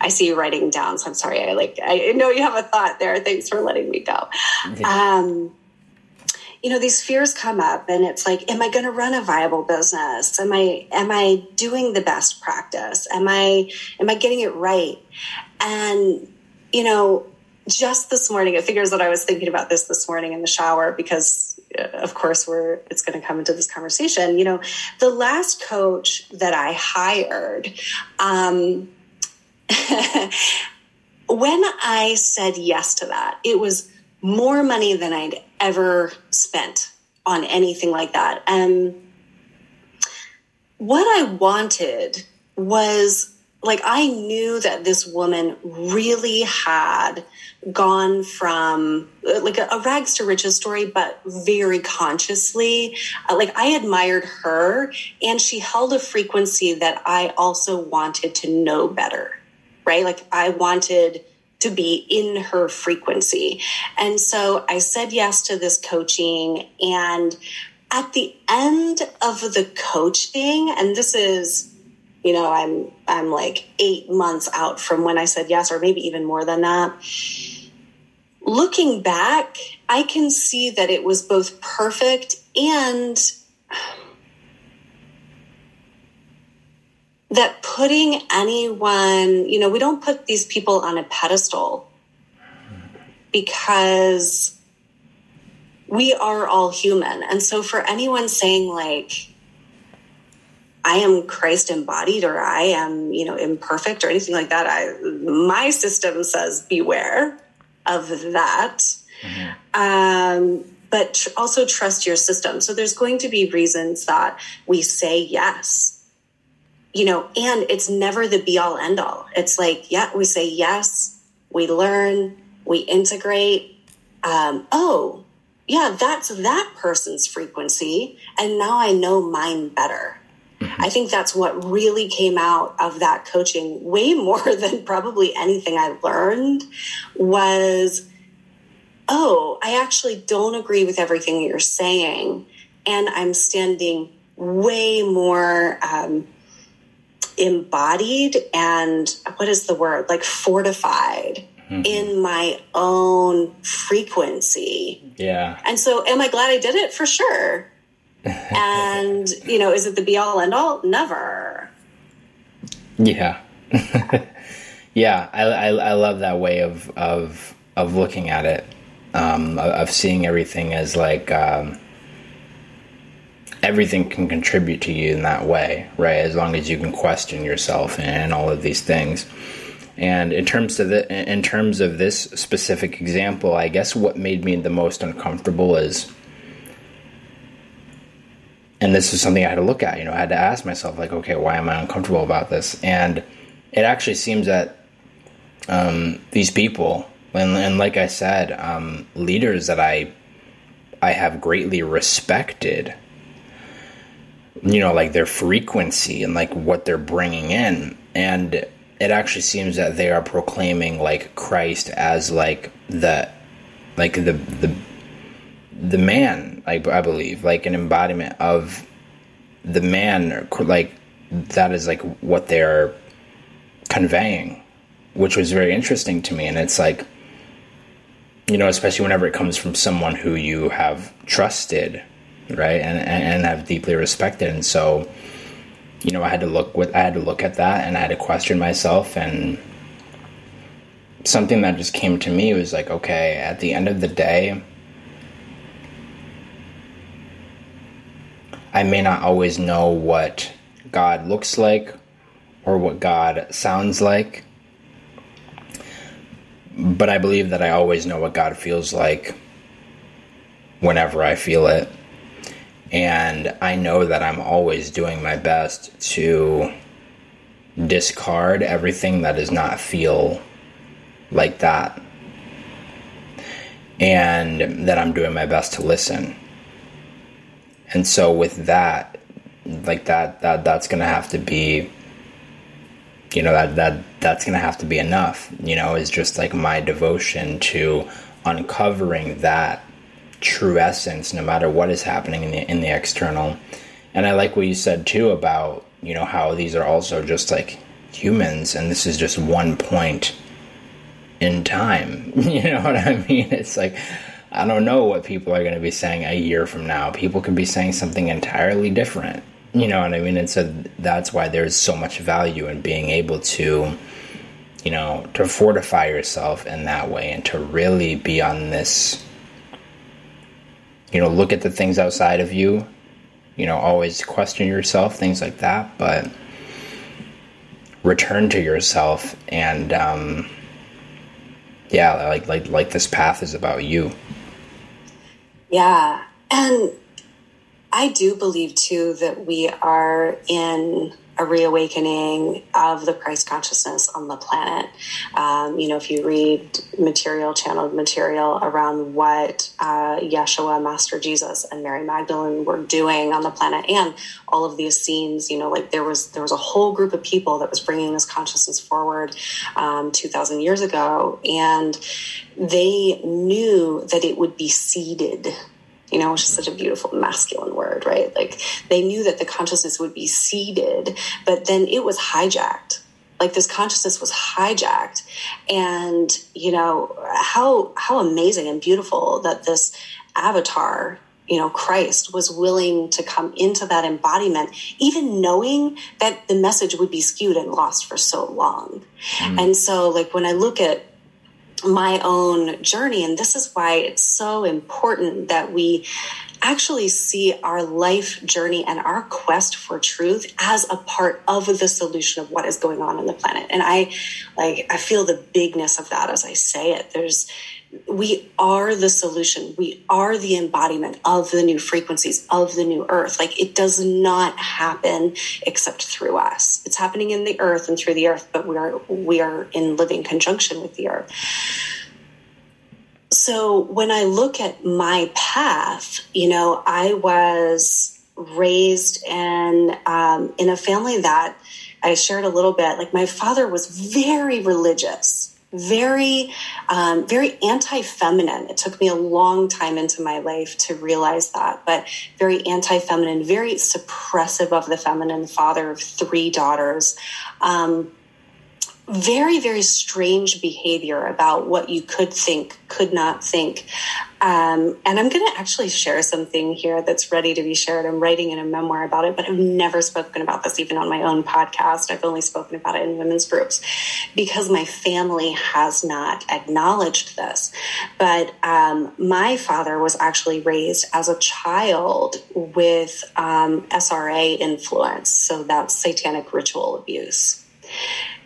A: I see you writing down, so I'm sorry. I like I know you have a thought there. Thanks for letting me go. Um, you know, these fears come up, and it's like, am I going to run a viable business? Am I am I doing the best practice? Am I am I getting it right? And you know, just this morning, it figures that I was thinking about this this morning in the shower because uh, of course we're it's going to come into this conversation you know the last coach that i hired um, when I said yes to that, it was more money than I'd ever spent on anything like that. And what I wanted was like, I knew that this woman really had gone from like a, a rags to riches story, but very consciously. Uh, like, I admired her, and she held a frequency that I also wanted to know better right? Like I wanted to be in her frequency. And so I said yes to this coaching. And at the end of the coaching, and this is, you know, I'm I'm like eight months out from when I said yes, or maybe even more than that. Looking back, I can see that it was both perfect and that putting anyone, you know, we don't put these people on a pedestal because we are all human. And so for anyone saying, like, I am Christ embodied or I am, you know, imperfect or anything like that, I my system says beware of that. Mm-hmm. Um, but tr- also trust your system. So there's going to be reasons that we say yes you know, and it's never the be all end all. It's like, yeah, we say yes, we learn, we integrate. Um, oh, yeah, that's that person's frequency. And now I know mine better. Mm-hmm. I think that's what really came out of that coaching way more than probably anything I learned was, oh, I actually don't agree with everything you're saying. And I'm standing way more um, embodied and what is the word like fortified mm-hmm. in my own frequency.
B: Yeah.
A: And so am I glad I did it? For sure. and, you know, is it the be all end all? Never.
B: Yeah. yeah. I, I, I, love that way of, of, of looking at it. Um, of seeing everything as like, um, everything can contribute to you in that way, right? As long as you can question yourself and all of these things. And in terms of the, in terms of this specific example, I guess what made me the most uncomfortable is, and this is something I had to look at. You know, I had to ask myself, like, okay, why am I uncomfortable about this? And it actually seems that um, these people, and, and, like I said, um, leaders that I I have greatly respected. You know, like their frequency and like what they're bringing in, and it actually seems that they are proclaiming like Christ as like the like the the the man I, I believe like an embodiment of the man or, like that is like what they're conveying which was very interesting to me. And it's like you know especially whenever it comes from someone who you have trusted right? And and, and have deeply respected. And so you know, I had to look with I had to look at that and I had to question myself. And something that just came to me was like, okay, at the end of the day, I may not always know what God looks like or what God sounds like, but I believe that I always know what God feels like whenever I feel it. And I know that I'm always doing my best to discard everything that does not feel like that. And that I'm doing my best to listen. And so with that, like that that that's going to have to be you know that that that's going to have to be enough, you know, is just like my devotion to uncovering that true essence no matter what is happening in the in the external. And i like what you said too about you know how these are also just like humans and this is just one point in time. You know what i mean? It's like i don't know what people are going to be saying a year from now. People could be saying something entirely different. You know what i mean? And so that's why there's so much value in being able to you know to fortify yourself in that way and to really be on this you know, look at the things outside of you, you know, always question yourself, things like that, but return to yourself and um yeah, like like like this path is about you.
A: Yeah. And I do believe too that we are in a reawakening of the Christ consciousness on the planet. Um, you know, if you read material, channeled material around what uh, Yeshua, Master Jesus, and Mary Magdalene were doing on the planet, and all of these scenes, you know, like there was there was a whole group of people that was bringing this consciousness forward um, two thousand years ago, and they knew that it would be seeded you know, which is such a beautiful masculine word, right? Like they knew that the consciousness would be seeded, but then it was hijacked. Like this consciousness was hijacked. And, you know, how how amazing and beautiful that this avatar you know christ was willing to come into that embodiment even knowing that the message would be skewed and lost for so long mm. and so like when i look at my own journey. And this is why it's so important that we actually see our life journey and our quest for truth as a part of the solution of what is going on in the planet. And I like I feel the bigness of that as I say it. There's we are the solution. We are the embodiment of the new frequencies of the new earth. Like it does not happen except through us. It's happening in the earth and through the earth, but we are we are in living conjunction with the earth. So when I look at my path, you know, I was raised in um, in a family that I shared a little bit. Like my father was very religious very, um, very anti feminine. It took me a long time into my life to realize that, but very anti feminine, very suppressive of the feminine, father of three daughters. Um, very, very strange behavior about what you could think, could not think. Um, and I'm going to actually share something here that's ready to be shared. I'm writing in a memoir about it, but I've never spoken about this even on my own podcast. I've only spoken about it in women's groups because my family has not acknowledged this. But um, my father was actually raised as a child with um, SRA influence. So that's satanic ritual abuse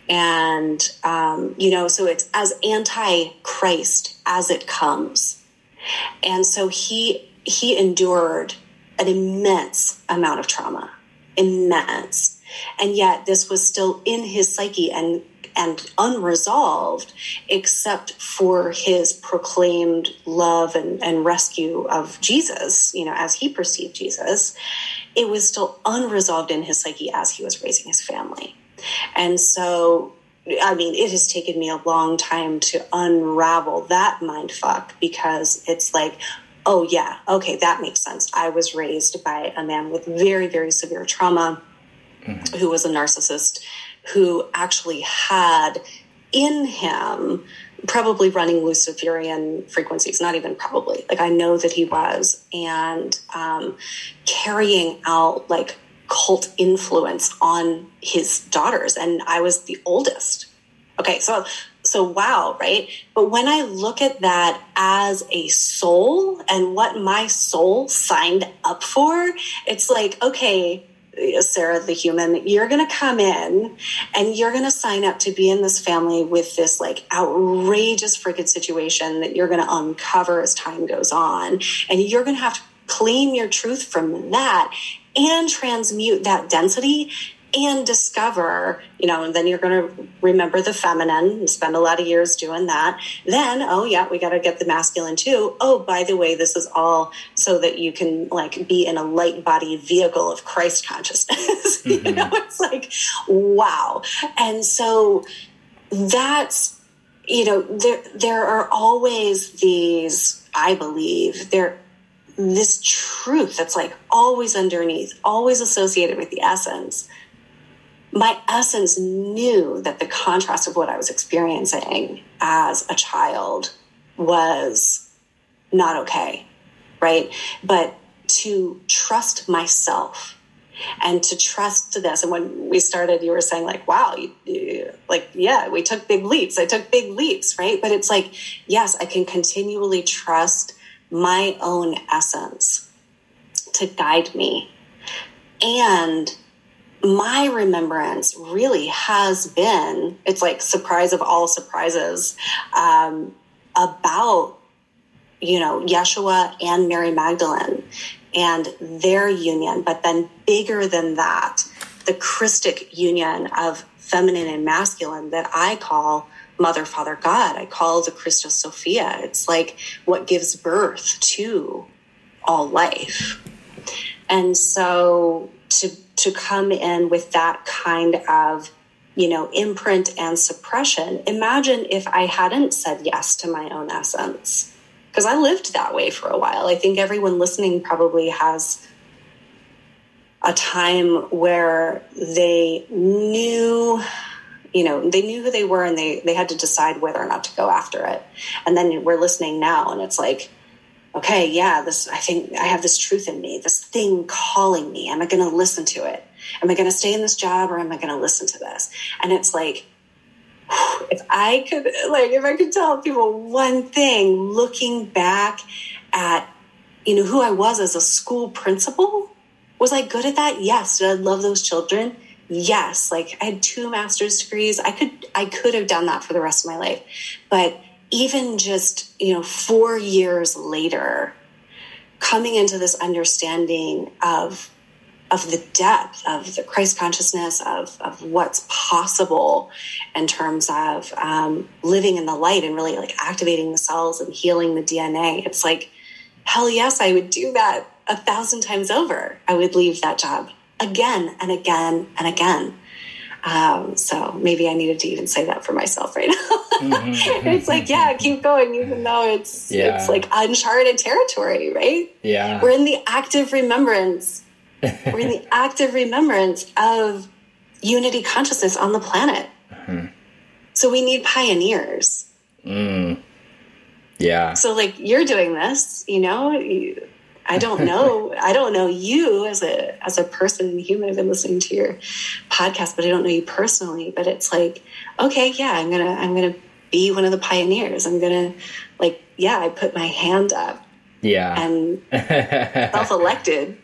A: and um, you know so it's as anti-christ as it comes and so he he endured an immense amount of trauma immense. And yet this was still in his psyche and and unresolved except for his proclaimed love and, and rescue of jesus you know as he perceived jesus. It was still unresolved in his psyche as he was raising his family. And so, I mean, it has taken me a long time to unravel that mind fuck because it's like, oh, yeah, okay, that makes sense. I was raised by a man with very, very severe trauma mm-hmm. who was a narcissist who actually had in him probably running Luciferian frequencies, not even probably. Like I know that he was, and um, carrying out like cult influence on his daughters and I was the oldest. Okay, so so wow, right? But when I look at that as a soul and what my soul signed up for, it's like, okay, Sarah the human, you're going to come in and you're going to sign up to be in this family with this like outrageous freaking situation that you're going to uncover as time goes on. And you're going to have to claim your truth from that and transmute that density and discover, you know, and then you're going to remember the feminine and spend a lot of years doing that. Then, oh, yeah, we got to get the masculine too. Oh, by the way, this is all so that you can like be in a light body vehicle of Christ consciousness. Mm-hmm. you know, it's like, wow. And so that's, you know, there, there are always these, I believe, there, this truth that's like always underneath, always associated with the essence. My essence knew that the contrast of what I was experiencing as a child was not okay, right? But to trust myself and to trust this. And when we started, you were saying like, wow, you, you, like, yeah, we took big leaps. I took big leaps, right? But it's like, yes, I can continually trust my own essence to guide me. And my remembrance really has been, it's like surprise of all surprises, um, about, you know, Yeshua and Mary Magdalene and their union. But then bigger than that, the Christic union of feminine and masculine that I call Mother, Father, God. I call the Christos Sophia. It's like what gives birth to all life. And so to to come in with that kind of you know imprint and suppression imagine if i hadn't said yes to my own essence because i lived that way for a while i think everyone listening probably has a time where they knew you know they knew who they were and they they had to decide whether or not to go after it. And then we're listening now and it's like okay yeah this i think i have this truth in me this thing calling me. Am i going to listen to it? Am i going to stay in this job or am i going to listen to this? And it's like if i could like if i could tell people one thing looking back at you know who i was as a school principal was i good at that? Yes. Did i love those children yes, like I had two master's degrees. I could I could have done that for the rest of my life. But even just, you know, 4 years later, coming into this understanding of of the depth of the Christ consciousness of, of what's possible in terms of um, living in the light and really like activating the cells and healing the DNA. It's like, hell yes, I would do that a thousand times over. I would leave that job again and again and again. Um, so maybe I needed to even say that for myself right now. mm-hmm. it's like, yeah, keep going, even though it's yeah. it's like uncharted territory, right?
B: Yeah,
A: we're in the active remembrance. we're in the active remembrance of unity consciousness on the planet. Mm-hmm. So we need pioneers.
B: Mm. Yeah.
A: So like you're doing this, you know, you, I don't know. I don't know you as a as a person and human. I've been listening to your podcast, but I don't know you personally. But it's like, okay, yeah, I'm gonna I'm gonna be one of the pioneers. I'm gonna like, yeah, I put my hand up.
B: Yeah.
A: And self elected.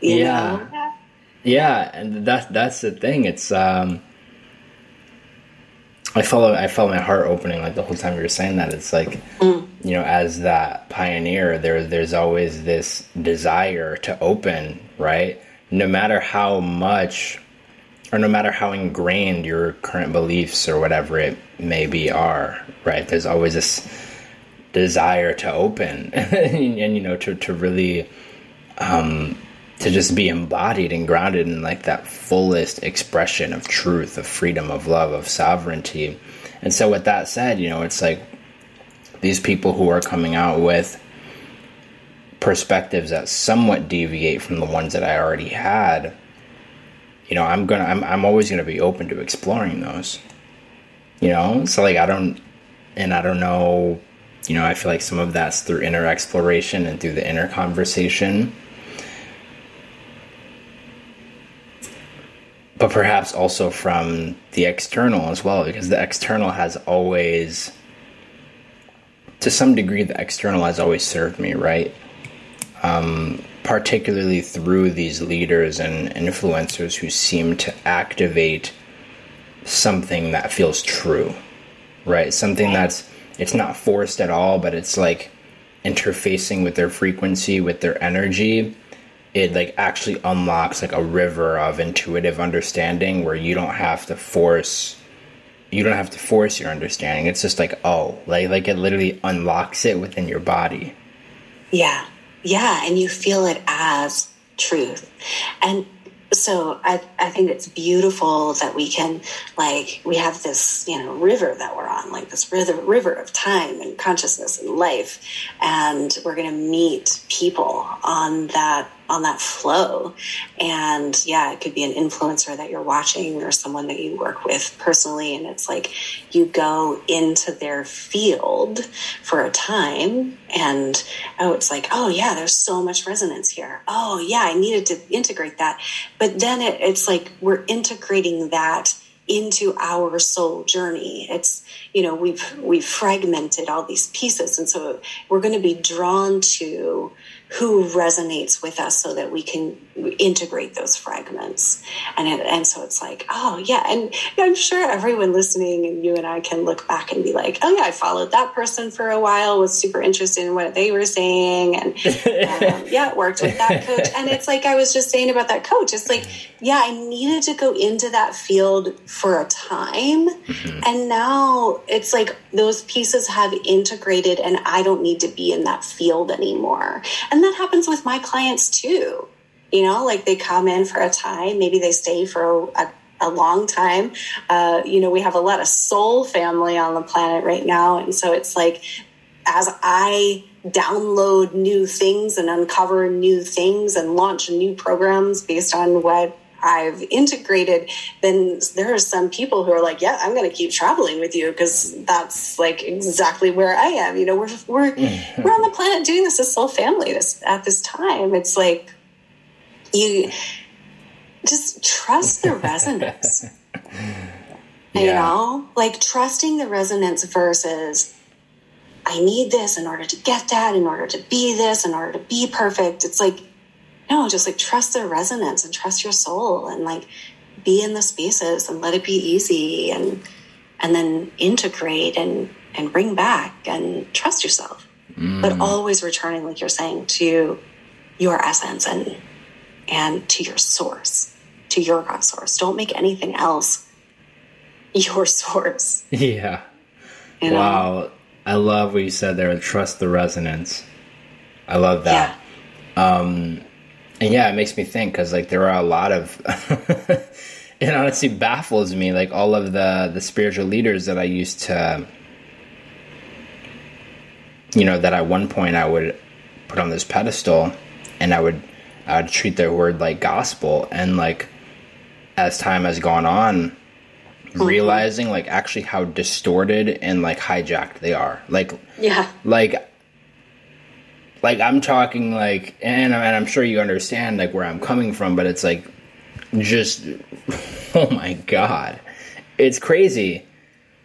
A: yeah.
B: Know? Yeah, and that's that's the thing. It's um I follow I felt my heart opening like the whole time you were saying that. It's like mm. You know, as that pioneer, there there's always this desire to open, right? No matter how much or no matter how ingrained your current beliefs or whatever it may be are, right? There's always this desire to open and, and, you know to to really um to just be embodied and grounded in like that fullest expression of truth, of freedom, of love, of sovereignty. And so, with that said, you know, it's like these people who are coming out with perspectives that somewhat deviate from the ones that I already had. You know, I'm gonna, I'm, I'm always gonna be open to exploring those. You know, so like I don't, and I don't know. You know, I feel like some of that's through inner exploration and through the inner conversation but perhaps also from the external as well, because the external has always, to some degree, the external has always served me, right? Um, particularly through these leaders and influencers who seem to activate something that feels true, right? Something that's, it's not forced at all, but it's like interfacing with their frequency, with their energy it like actually unlocks like a river of intuitive understanding where you don't have to force you don't have to force your understanding. It's just like oh like like it literally unlocks it within your body.
A: Yeah. Yeah and you feel it as truth. And so I, I think it's beautiful that we can like we have this you know river that we're on like this river river of time and consciousness and life and we're going to meet people on that on that flow. And yeah, it could be an influencer that you're watching or someone that you work with personally. And it's like you go into their field for a time and oh, it's like, oh yeah, there's so much resonance here. Oh yeah, I needed to integrate that. But then it, it's like we're integrating that into our soul journey it's you know we've we've fragmented all these pieces and so we're going to be drawn to who resonates with us so that we can integrate those fragments. And it, and so it's like oh yeah. And i'm sure everyone listening and you and i can look back and be like oh yeah i followed that person for a while was super interested in what they were saying and um, yeah worked with that coach. And it's like i was just saying about that coach it's like yeah i needed to go into that field for a time. Mm-hmm. and now it's like those pieces have integrated and i don't need to be in that field anymore. And and that happens with my clients too. You know, like they come in for a time, maybe they stay for a, a long time. Uh, you know, we have a lot of soul family on the planet right now. And so it's like, as I download new things and uncover new things and launch new programs based on what I've integrated, then there are some people who are like, yeah, I'm going to keep traveling with you because that's like exactly where I am. You know, we're, we're, we're on the planet doing this as soul family this, at this time. It's like you just trust the resonance. yeah. You know, like trusting the resonance versus I need this in order to get that, in order to be this, in order to be perfect. It's like, no, just like trust the resonance and trust your soul and like be in the spaces and let it be easy and and then integrate and and bring back and trust yourself. Mm. But always returning, like you're saying, to your essence and and to your source, to your God source. Don't make anything else your source.
B: Yeah. You know? Wow. I love what you said there. And trust the resonance. I love that. Yeah. Um, and yeah, it makes me think because like there are a lot of it honestly baffles me. Like all of the the spiritual leaders that I used to, you know, that at one point I would put on this pedestal, and I would I would treat their word like gospel, and like as time has gone on, mm-hmm. realizing like actually how distorted and like hijacked they are. Like
A: yeah,
B: like like I'm talking like, and, and I'm sure you understand like where I'm coming from, but it's like just oh my god, it's crazy.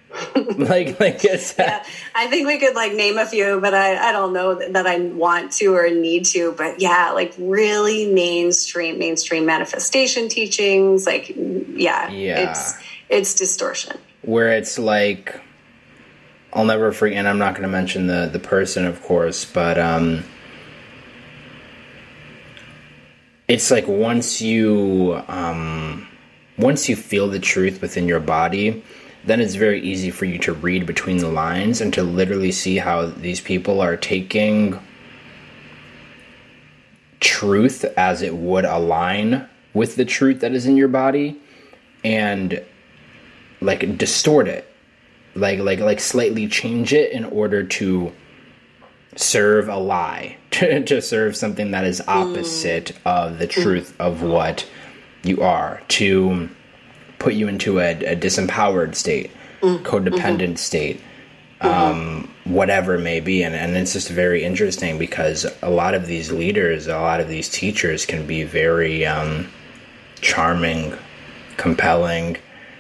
B: like like it's
A: yeah, I think we could like name a few, but I I don't know that I want to or need to. But yeah, like really mainstream mainstream manifestation teachings, like yeah,
B: yeah,
A: it's it's distortion.
B: Where it's like I'll never forget, and I'm not going to mention the the person, of course, but um, it's like once you um, once you feel the truth within your body, then it's very easy for you to read between the lines and to literally see how these people are taking truth as it would align with the truth that is in your body and like distort it like like like slightly change it in order to serve a lie to, to serve something that is opposite mm. of the truth mm. of what you are to put you into a, a disempowered state mm. codependent mm-hmm. state mm-hmm. um, whatever it may be and, and it's just very interesting because a lot of these leaders a lot of these teachers can be very um, charming compelling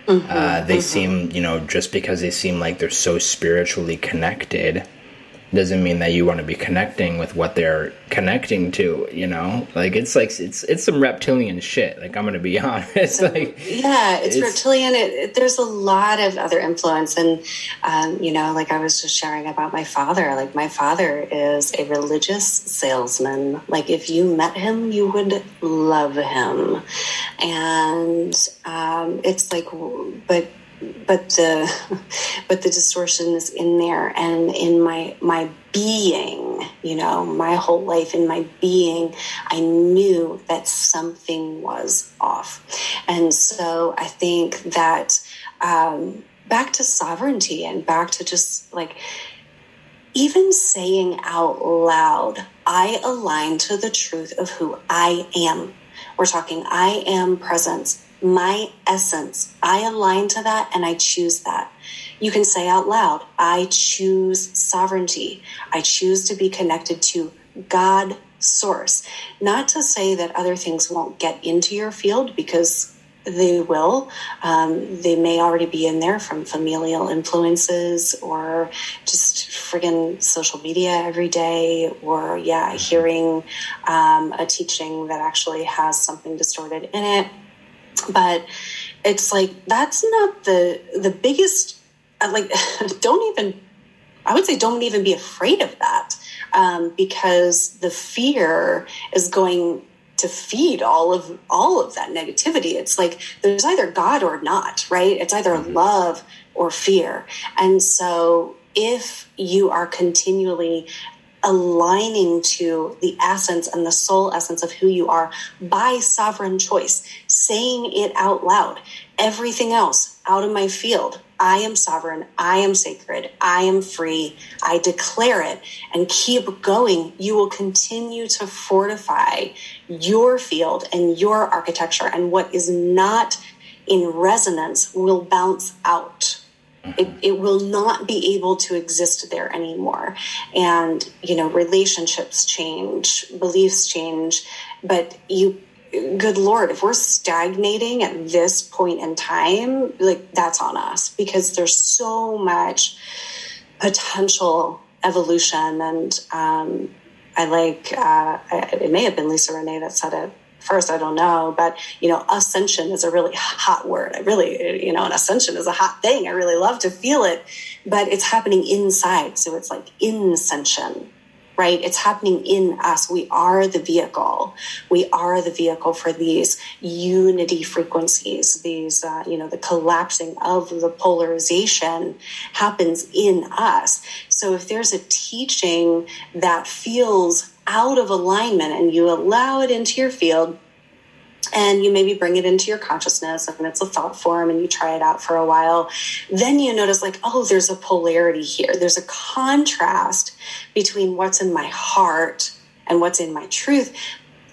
B: Mm-hmm, uh, they mm-hmm. seem, you know, just because they seem like they're so spiritually connected, doesn't mean that you want to be connecting with what they're connecting to you know? Like it's like it's it's some reptilian shit like i'm gonna be honest like
A: yeah it's, it's reptilian it, it, there's a lot of other influence and um, you know like i was just sharing about my father like my father is a religious salesman like if you met him you would love him and um, it's like but but the but the distortion is in there and in my my being you know my whole life in my being i knew that something was off. And so i think that um, back to sovereignty and back to just like even saying out loud i align to the truth of who i am. We're talking i am presence my essence. I align to that and I choose that. You can say out loud, I choose sovereignty. I choose to be connected to God source. Not to say that other things won't get into your field because they will. Um, they may already be in there from familial influences or just friggin' social media every day, or yeah, hearing um, a teaching that actually has something distorted in it but it's like that's not the the biggest uh, like don't even i would say don't even be afraid of that um, because the fear is going to feed all of all of that negativity. It's like there's either god or not right? It's either mm-hmm. love or fear. And so if you are continually aligning to the essence and the soul essence of who you are by sovereign choice, saying it out loud. Everything else out of my field. I am sovereign. I am sacred. I am free. I declare it and keep going. You will continue to fortify your field and your architecture. And what is not in resonance will bounce out. It, it will not be able to exist there anymore. And, you know, relationships change, beliefs change, but you, good Lord, if we're stagnating at this point in time, like that's on us because there's so much potential evolution. And um, I like, uh, it may have been Lisa Renee that said it first i don't know but you know ascension is a really hot word. I really you know an ascension is a hot thing. I really love to feel it but it's happening inside. So it's like inscension right? It's happening in us. We are the vehicle. We are the vehicle for these unity frequencies these uh, you know the collapsing of the polarization happens in us. So if there's a teaching that feels out of alignment and you allow it into your field, and you maybe bring it into your consciousness and it's a thought form and you try it out for a while then you notice like oh there's a polarity here. There's a contrast between what's in my heart and what's in my truth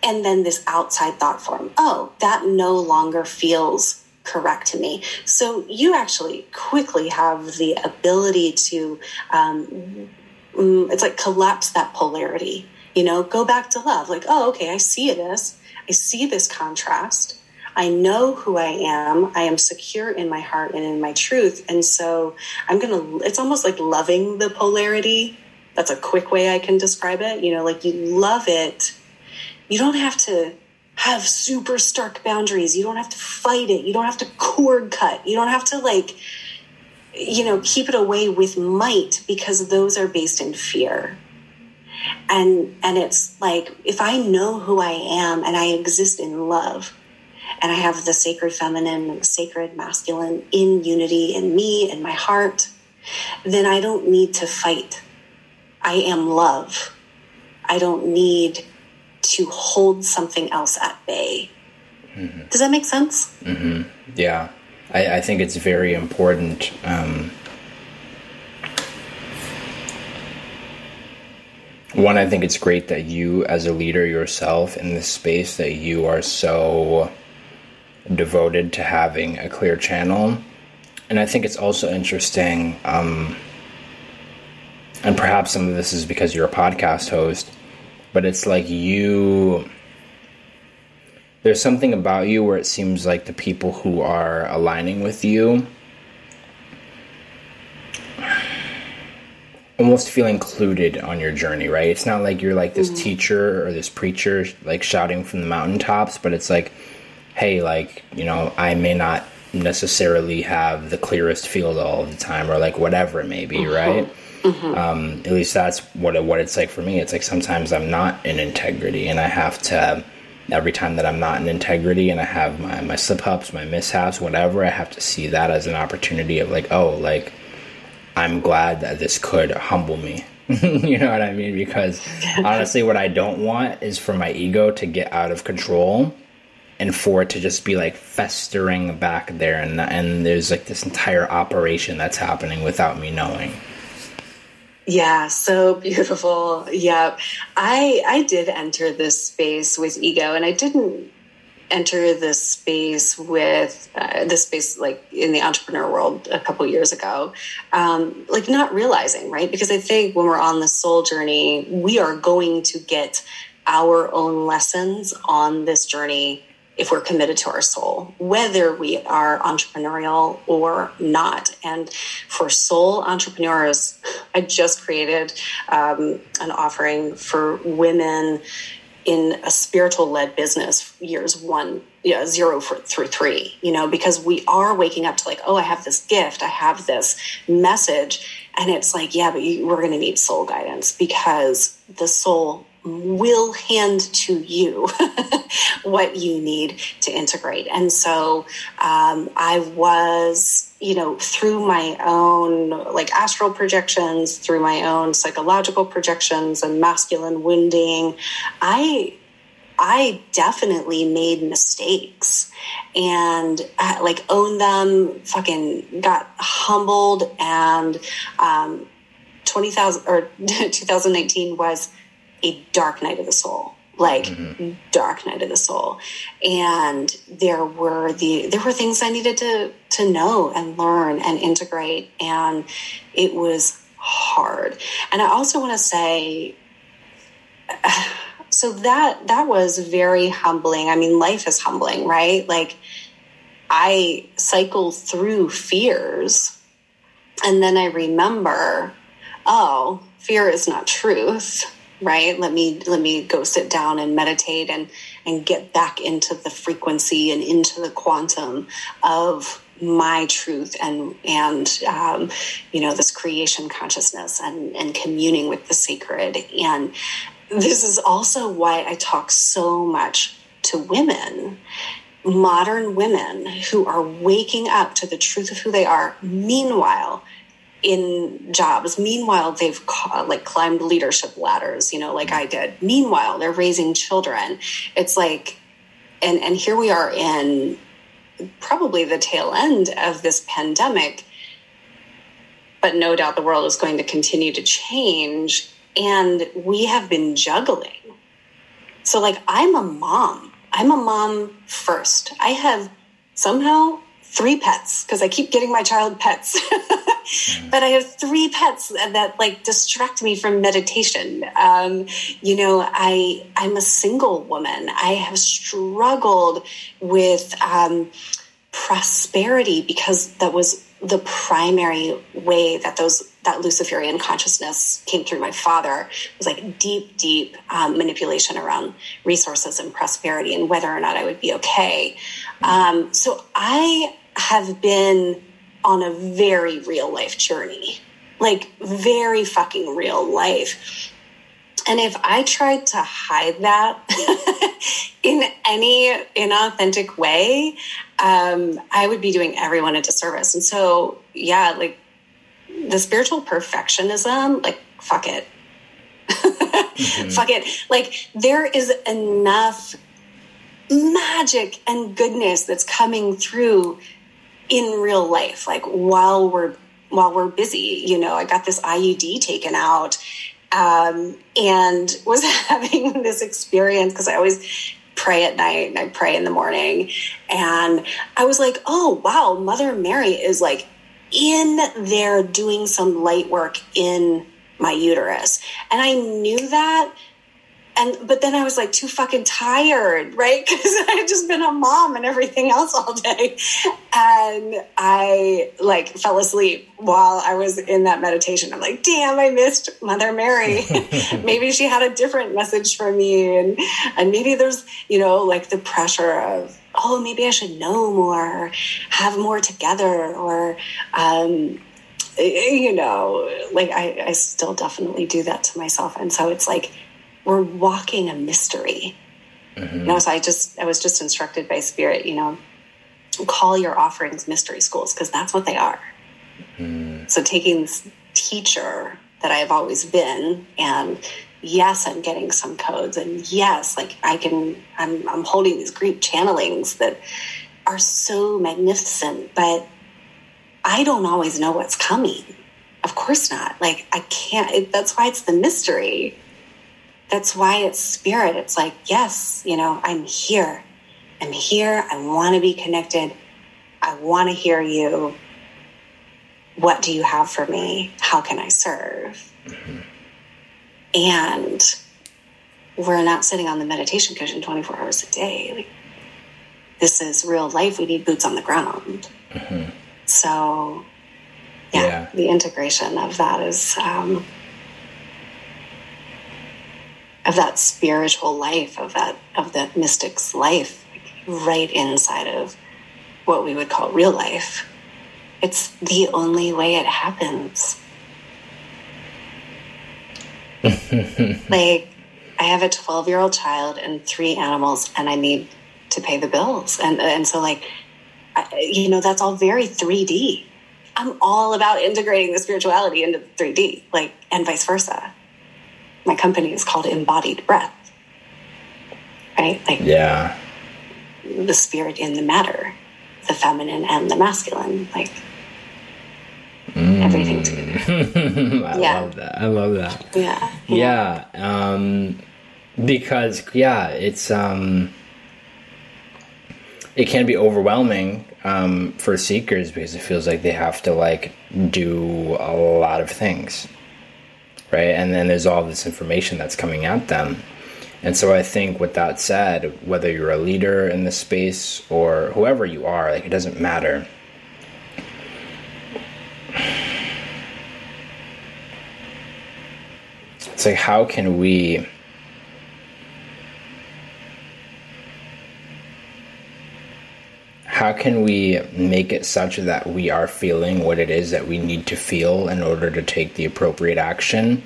A: and then this outside thought form. Oh that no longer feels correct to me. So you actually quickly have the ability to um, mm, it's like collapse that polarity you know go back to love like oh okay i see it as I see this contrast. I know who I am. I am secure in my heart and in my truth. And so I'm going to, it's almost like loving the polarity. That's a quick way I can describe it. You know, like you love it. You don't have to have super stark boundaries. You don't have to fight it. You don't have to cord cut. You don't have to like, you know, keep it away with might because those are based in fear and and it's like if i know who i am and i exist in love and i have the sacred feminine and the sacred masculine in unity in me in my heart then i don't need to fight. I am love. I don't need to hold something else at bay. Mm-hmm. does that make sense?
B: Mm-hmm. yeah. I, I, think it's very important um, one, I think it's great that you, as a leader yourself in this space, that you are so devoted to having a clear channel. And I think it's also interesting, um, and perhaps some of this is because you're a podcast host, but it's like you. There's something about you where it seems like the people who are aligning with you almost feel included on your journey, right? It's not like you're like this mm-hmm. teacher or this preacher like shouting from the mountaintops, but it's like, hey, like, you know, I may not necessarily have the clearest field all the time or like whatever it may be, mm-hmm. right? Mm-hmm. Um, at least that's what it, what it's like for me. It's like sometimes I'm not in integrity and I have to every time that I'm not in integrity and I have my, my slip ups, my mishaps, whatever, I have to see that as an opportunity of like, oh, like I'm glad that this could humble me. you know what I mean? Because honestly, what I don't want is for my ego to get out of control and for it to just be like festering back there and and there's like this entire operation that's happening without me knowing.
A: Yeah, so beautiful. Yeah. I I did enter this space with ego and I didn't enter this space with uh, this space like in the entrepreneur world a couple years ago um, like not realizing right because i think when we're on the soul journey we are going to get our own lessons on this journey if we're committed to our soul, whether we are entrepreneurial or not. And for soul entrepreneurs, I just created um, an offering for women in a spiritual led business years one yeah, zero for, through three you know because we are waking up to like oh i have this gift i have this message and it's like yeah but you, we're going to need soul guidance because the soul will hand to you what you need to integrate. And so um, I was, you know, through my own like astral projections, through my own psychological projections and masculine wounding, I I definitely made mistakes and uh, like owned them, fucking got humbled and um, 20,000 or 2019 was a dark night of the soul like mm-hmm. dark night of the soul. And there were the there were things i needed to to know and learn and integrate and it was hard. And i also want to say so that that was very humbling. I mean life is humbling right? Like i cycle through fears and then i remember oh fear is not truth right? Let me let me go sit down and meditate and and get back into the frequency and into the quantum of my truth and and um, you know this creation consciousness and and communing with the sacred. And this is also why i talk so much to women modern women who are waking up to the truth of who they are. Meanwhile in jobs. Meanwhile, they've like climbed leadership ladders, you know, like I did. Meanwhile, they're raising children. It's like and and here we are in probably the tail end of this pandemic but no doubt the world is going to continue to change and we have been juggling so like i'm a mom i'm a mom first i have somehow three pets because i keep getting my child pets. But i have three pets that, like distract me from meditation. Um, you know i i'm a single woman. I have struggled with um, prosperity because that was the primary way that those that Luciferian consciousness came through my father. Was like deep, deep um, manipulation around resources and prosperity and whether or not I would be okay. Um, so I have been on a very real life journey, like very fucking real life. And if I tried to hide that in any inauthentic way, um, I would be doing everyone a disservice. And so, yeah, like the spiritual perfectionism, like, fuck it. mm-hmm. Fuck it. Like, there is enough magic and goodness that's coming through in real life like while we're while we're busy you know i got this iud taken out um, and was having this experience because i always pray at night and i pray in the morning. And i was like oh wow mother mary is like in there doing some light work in my uterus. And i knew that and but then I was like too fucking tired, right? Because I had just been a mom and everything else all day, and I like fell asleep while I was in that meditation. I'm like, damn, I missed Mother Mary. maybe she had a different message for me, and and maybe there's you know like the pressure of oh maybe I should know more, have more together, or. um you know, like I, I still definitely do that to myself. And so it's like, we're walking a mystery. Mm-hmm. You know, so I just I was just instructed by Spirit, you know, call your offerings mystery schools because that's what they are. Mm-hmm. So taking this teacher that I have always been and yes, I'm getting some codes and yes, like I can I'm I'm holding these Greek channelings that are so magnificent, but I don't always know what's coming. Of course not. Like I can't. It, that's why it's the mystery that's why it's spirit. It's like, yes, you know, I'm here. I'm here. I want to be connected. I want to hear you. What do you have for me? How can I serve? Mm-hmm. And we're not sitting on the meditation cushion 24 hours a day. Like, this is real life. We need boots on the ground. Mm-hmm. So, yeah, yeah, the integration of that is um, of that spiritual life of that of that mystic's life right inside of what we would call real life. It's the only way it happens. Like i have a 12 year old child and three animals and i need to pay the bills. And and so like I, you know that's all very 3d i'm all about integrating the spirituality into 3d like and vice versa my company is called Embodied Breath. Right? Like
B: Yeah.
A: The spirit in the matter, the feminine and the masculine, like mm. everything
B: together. I yeah. love that. I love that.
A: Yeah.
B: Yeah. yeah. Um because yeah, it's um it can be overwhelming um, for seekers because it feels like they have to like do a lot of things right? And then there's all this information that's coming at them. And so I think with that said, whether you're a leader in the space or whoever you are, like it doesn't matter. It's like how can we how can we make it such that we are feeling what it is that we need to feel in order to take the appropriate action?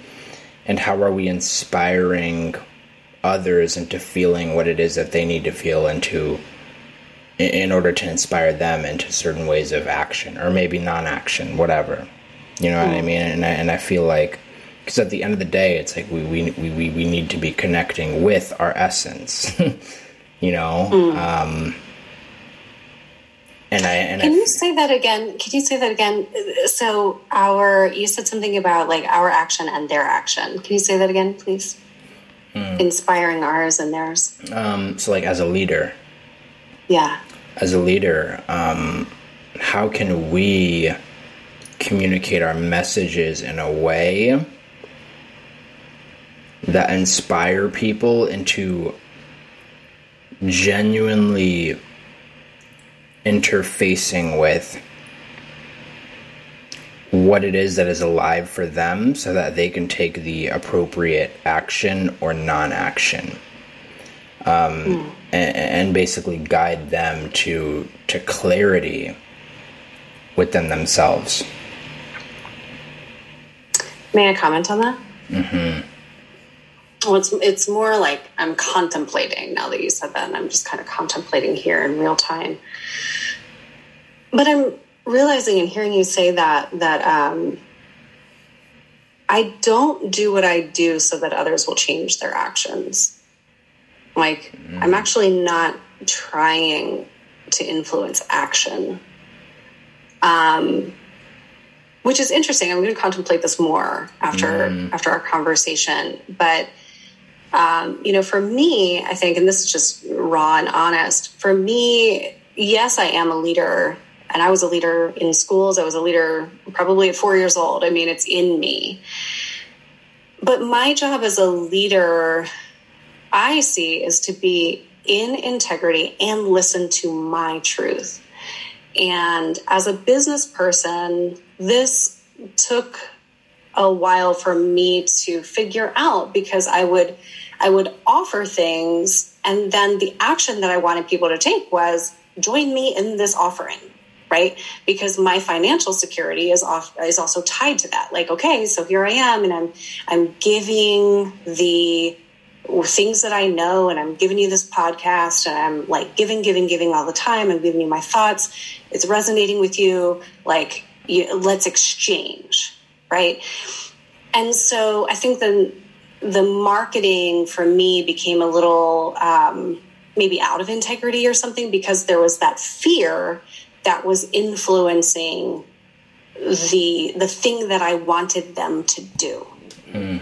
B: And how are we inspiring others into feeling what it is that they need to feel into in order to inspire them into certain ways of action or maybe non-action, whatever. You know what I mm. mean? And I, and I feel like because at the end of the day, it's like we, we, we, we need to be connecting with our essence. you know. Mm. Um, and I and
A: can
B: I,
A: you say that again? Can you say that again? So our you said something about like our action and their action. Can you say that again, please? Mm. Inspiring ours and theirs.
B: Um, so, like as a leader,
A: yeah,
B: as a leader, um, how can we communicate our messages in a way that inspire people into genuinely interfacing with what it is that is alive for them so that they can take the appropriate action or non action. Um, mm. and, and, basically guide them to to clarity within themselves.
A: May I comment on that?
B: Mm-hmm.
A: Well, it's it's more like I'm contemplating now that you said that, and I'm just kind of contemplating here in real time. But I'm realizing and hearing you say that that um, I don't do what I do so that others will change their actions. Like mm. I'm actually not trying to influence action. Um, which is interesting. I'm going to contemplate this more after mm. after our conversation. But um, you know, for me, I think, and this is just raw and honest. For me, yes, I am a leader, and I was a leader in schools. I was a leader probably at four years old. I mean, it's in me. But my job as a leader, I see, is to be in integrity and listen to my truth. And as a business person, this took a while for me to figure out because I would I would offer things and then the action that I wanted people to take was join me in this offering right? Because my financial security is off is also tied to that. Like okay so here I am and I'm I'm giving the things that I know and I'm giving you this podcast and I'm like giving giving giving all the time I'm giving you my thoughts. It's resonating with you. Like you, let's exchange right? And so I think the the marketing for me became a little um, maybe out of integrity or something because there was that fear that was influencing the the thing that I wanted them to do. Mm.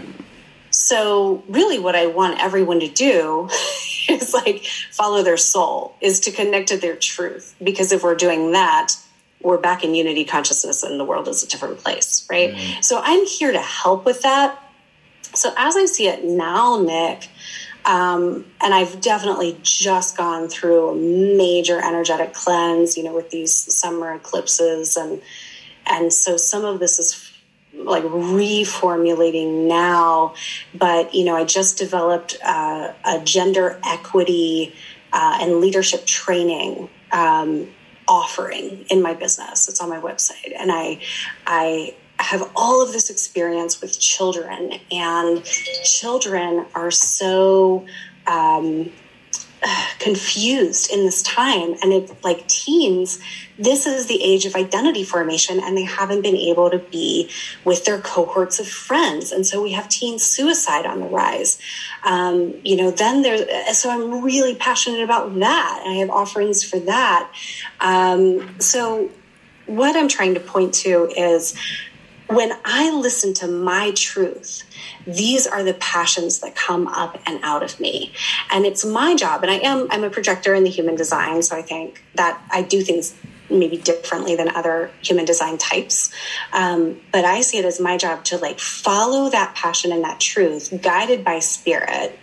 A: So really what I want everyone to do is like follow their soul, is to connect to their truth. Because if we're doing that, we're back in unity consciousness and the world is a different place, right? Mm. So I'm here to help with that so as I see it now, Nick, um, and I've definitely just gone through a major energetic cleanse, you know, with these summer eclipses, and and so some of this is like reformulating now. But you know, I just developed uh, a gender equity uh, and leadership training. Um, offering in my business it's on my website and i i have all of this experience with children, and children are so um, confused in this time. And it's like teens, this is the age of identity formation, and they haven't been able to be with their cohorts of friends. And so we have teen suicide on the rise. Um, you know, then there's, so I'm really passionate about that. And I have offerings for that. Um, so, what I'm trying to point to is when I listen to my truth, these are the passions that come up and out of me. And it's my job. And I am, I'm a projector in the human design. So I think that I do things maybe differently than other human design types. Um, but I see it as my job to like follow that passion and that truth guided by spirit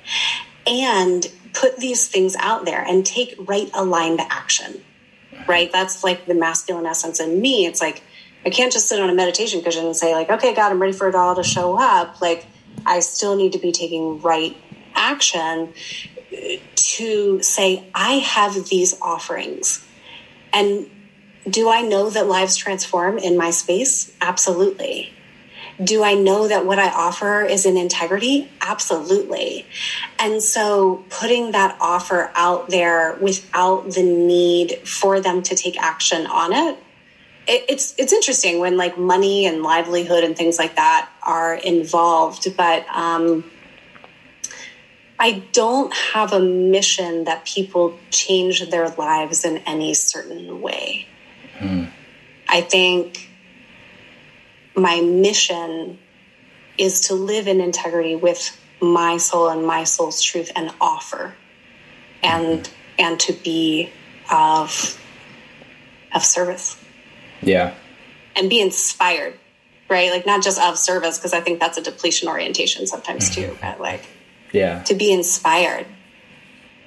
A: and put these things out there and take right aligned action. Right. That's like the masculine essence in me. It's like, I can't just sit on a meditation cushion and say, like, okay, God, I'm ready for it all to show up. Like, I still need to be taking right action to say, I have these offerings. And do I know that lives transform in my space? Absolutely. Do I know that what I offer is in integrity? Absolutely. And so putting that offer out there without the need for them to take action on it it, it's it's interesting when like money and livelihood and things like that are involved, but um, I don't have a mission that people change their lives in any certain way. Hmm. I think my mission is to live in integrity with my soul and my soul's truth and offer and and to be of of service.
B: Yeah.
A: And be inspired, right? Like not just of service because I think that's a depletion orientation sometimes too, mm-hmm. but like
B: yeah
A: to be inspired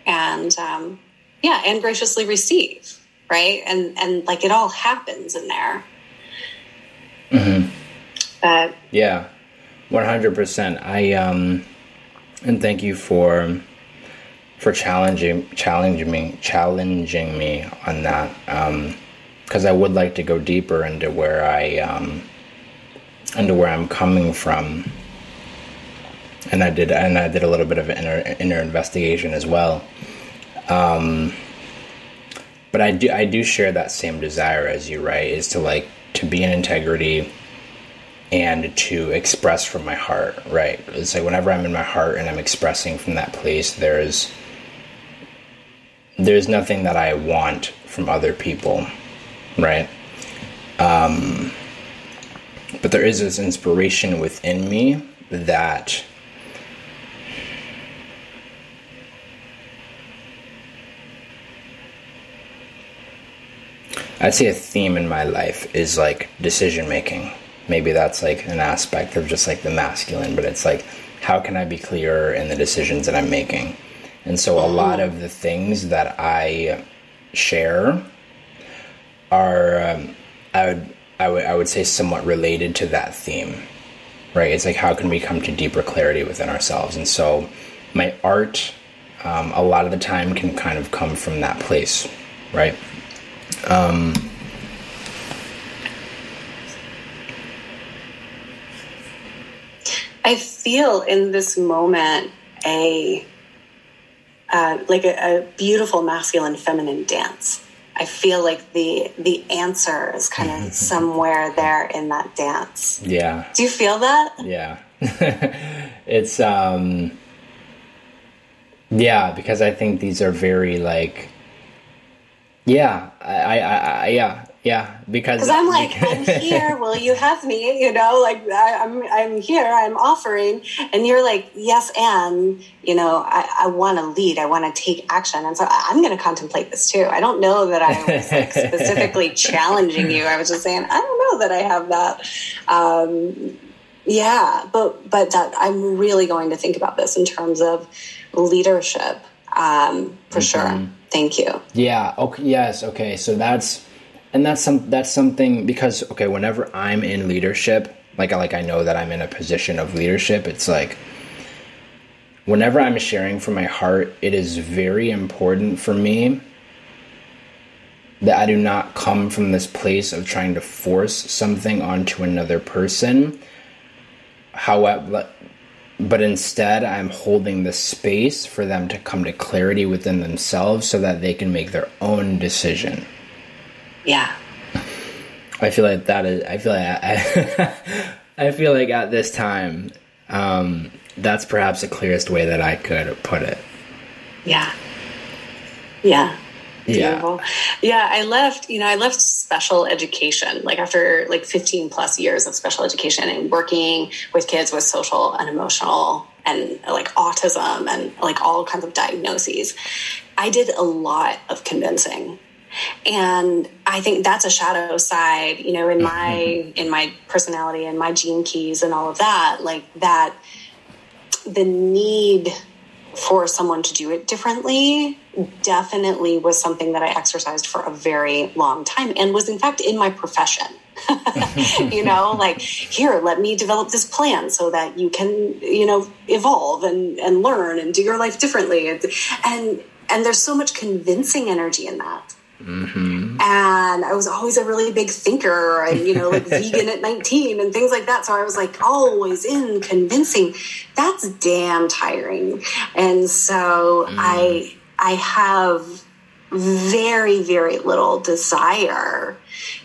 A: and um, yeah and graciously receive right and and like it all happens in there
B: mm-hmm.
A: but
B: yeah 100% i um and thank you for for challenging challenging me challenging me on that um because i would like to go deeper into where i um into where i'm coming from and I did and I did a little bit of inner inner investigation as well. Um, but I do I do share that same desire as you, right? Is to like to be in integrity and to express from my heart, right? It's like whenever I'm in my heart and I'm expressing from that place, there's there's nothing that I want from other people, right? Um, but there is this inspiration within me that I'd say a theme in my life is like decision making. Maybe that's like an aspect of just like the masculine, but it's like how can I be clearer in the decisions that I'm making? And so a lot of the things that I share are um, I would I would I would say somewhat related to that theme. Right? It's like how can we come to deeper clarity within ourselves? And so my art um, a lot of the time can kind of come from that place, right? Um,
A: I feel in this moment a uh, like a, a, beautiful masculine feminine dance. I feel like the the answer is kind of somewhere there in that dance.
B: Yeah.
A: Do you feel that?
B: Yeah. it's um yeah, because I think these are very like yeah, I, I, I yeah, yeah, because
A: I'm like, I'm here. Will you have me? You know, like I, am I'm, I'm here. I'm offering, and you're like, yes, and you know, I, I want to lead. I want to take action, and so I'm going to contemplate this too. I don't know that I was like specifically challenging you. I was just saying, I don't know that I have that. Um, yeah, but but that I'm really going to think about this in terms of leadership um, for mm-hmm. sure. Thank you.
B: Yeah. Okay. Yes. Okay. So that's and that's some that's something because okay, whenever I'm in leadership, like like I know that I'm in a position of leadership, it's like whenever I'm sharing from my heart, it is very important for me that I do not come from this place of trying to force something onto another person. However, but instead I'm holding the space for them to come to clarity within themselves so that they can make their own decision.
A: Yeah.
B: I feel like that is, I feel like, I, I feel like at this time, um, that's perhaps the clearest way that I could put it.
A: Yeah. Yeah. Beautiful. Yeah. yeah, I left, you know, I left special education like after like 15 plus years of special education and working with kids with social and emotional and like autism and like all kinds of diagnoses. I did a lot of convincing. And I think that's a shadow side, you know, in mm-hmm. my in my personality and my gene keys and all of that, like that the need for someone to do it differently definitely was something that I exercised for a very long time and was in fact in my profession. you know, like here, let me develop this plan so that you can, you know, evolve and, and learn and do your life differently. And, and, and there's so much convincing energy in that.
B: Mm-hmm.
A: And I was always a really big thinker and, you know, like vegan at 19 and things like that. So I was like always in convincing. That's damn tiring. And so mm. I, I have very, very little desire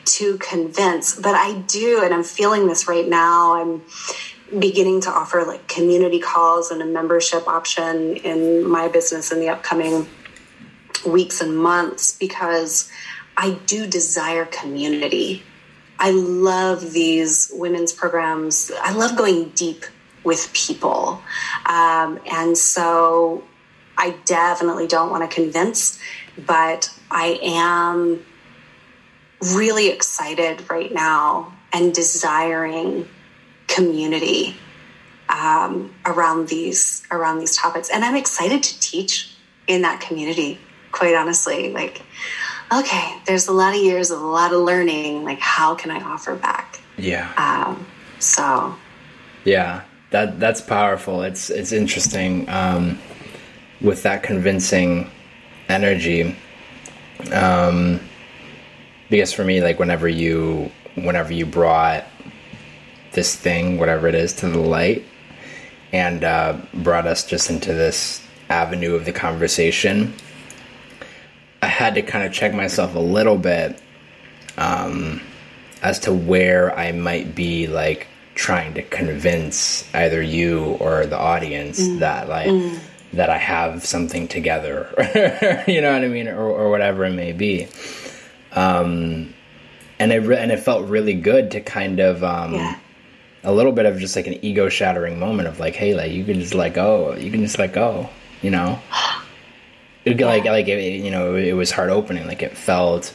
A: to convince, but I do, and I'm feeling this right now. I'm beginning to offer like community calls and a membership option in my business in the upcoming weeks and months because I do desire community. I love these women's programs. I love going deep with people. Um, and so I definitely don't want to convince, but I am really excited right now and desiring community um, around these around these topics and i'm excited to teach in that community quite honestly like okay there's a lot of years of a lot of learning like how can i offer back?
B: Yeah.
A: Um, so.
B: Yeah that that's powerful. It's it's interesting um, with that convincing energy. Um, because for me like whenever you whenever you brought this thing, whatever it is, to the light and uh, brought us just into this avenue of the conversation. I had to kind of check myself a little bit um, as to where I might be like trying to convince either you or the audience mm. that like mm. that I have something together, you know what I mean, or, or whatever it may be. Um, and it re- and it felt really good to kind of um, yeah a little bit of just like an ego shattering moment of like, hey, like you can just let go. You can just let go. You know. It. Like like it, you know, it was heart opening. Like it felt.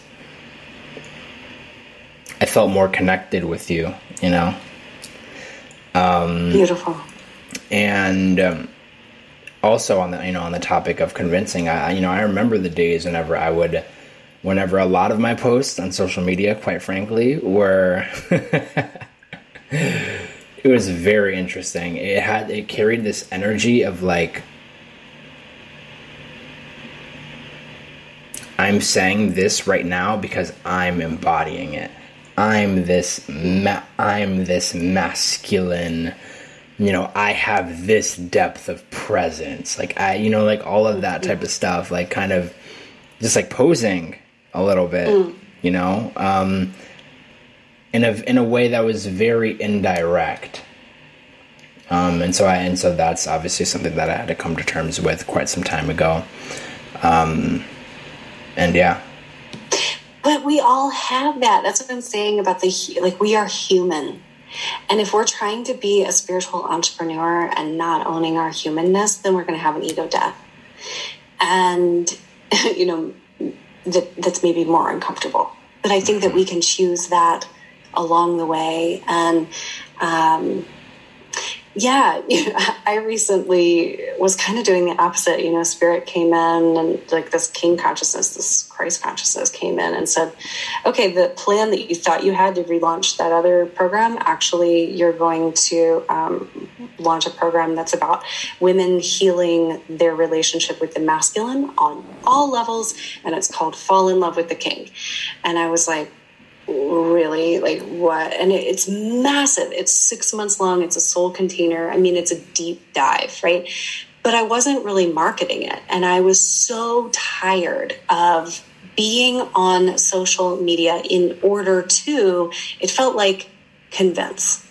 B: I felt more connected with you. You know.
A: Um, Beautiful.
B: And. Um, also on the you know on the topic of convincing I you know I remember the days whenever I would whenever a lot of my posts on social media quite frankly were it was very interesting. It had it carried this energy of like I'm saying this right now because I'm embodying it. I'm this ma- I'm this masculine you know, I have this depth of presence. Like I you know, like all of that type of stuff, like kind of just like posing a little bit, mm. you know? Um in a in a way that was very indirect. Um, and so I and so that's obviously something that I had to come to terms with quite some time ago. Um, and yeah.
A: But we all have that. That's what I'm saying about the like we are human. And if we're trying to be a spiritual entrepreneur and not owning our humanness, then we're going to have an ego death. And you know that that's maybe more uncomfortable. But I think that we can choose that along the way. And um, yeah, I recently was kind of doing the opposite. You know, spirit came in and like this king consciousness, this Christ consciousness came in and said, okay, the plan that you thought you had to relaunch that other program, actually, you're going to um, launch a program that's about women healing their relationship with the masculine on all levels. And it's called Fall in Love with the King. And I was like, really like what and it, it's massive. It's six months long. It's a soul container. I mean it's a deep dive right? But i wasn't really marketing it and i was so tired of being on social media in order to it felt like convince.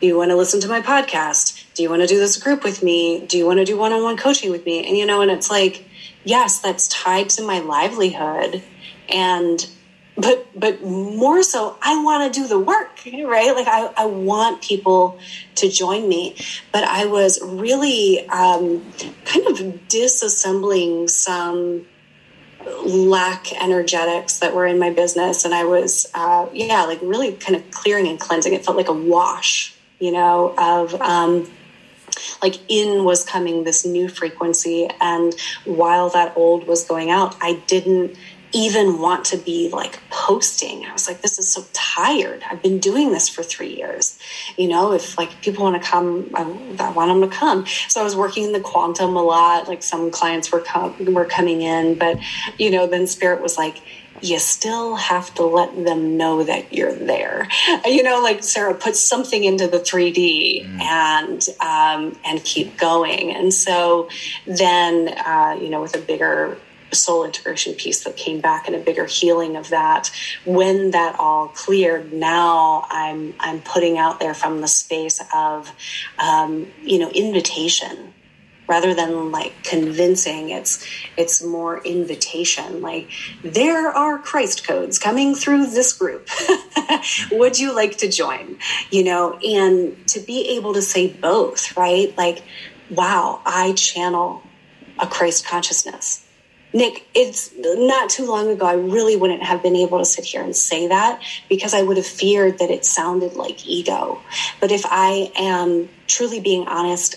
A: Do you want to listen to my podcast? Do you want to do this group with me? Do you want to do one-on-one coaching with me? And you know and it's like yes that's tied to my livelihood and but but more so i want to do the work right? Like i, I want people to join me. But i was really um, kind of disassembling some lack energetics that were in my business. And i was uh, yeah like really kind of clearing and cleansing. It felt like a wash you know of um, like in was coming this new frequency. And while that old was going out i didn't even want to be like posting. I was like, this is so tired. I've been doing this for three years. You know, if like people want to come, I, I want them to come. So I was working in the quantum a lot. Like some clients were com- were coming in, but you know, then Spirit was like, you still have to let them know that you're there. You know, like Sarah, put something into the 3D mm. and um, and keep going. And so then, uh, you know, with a bigger soul integration piece that came back and a bigger healing of that. When that all cleared now i'm i'm putting out there from the space of um, you know invitation rather than like convincing. It's it's more invitation. Like there are christ codes coming through this group. Would you like to join? You know and to be able to say both right? Like wow i channel a christ consciousness Nick, it's not too long ago. I really wouldn't have been able to sit here and say that because I would have feared that it sounded like ego. But if I am truly being honest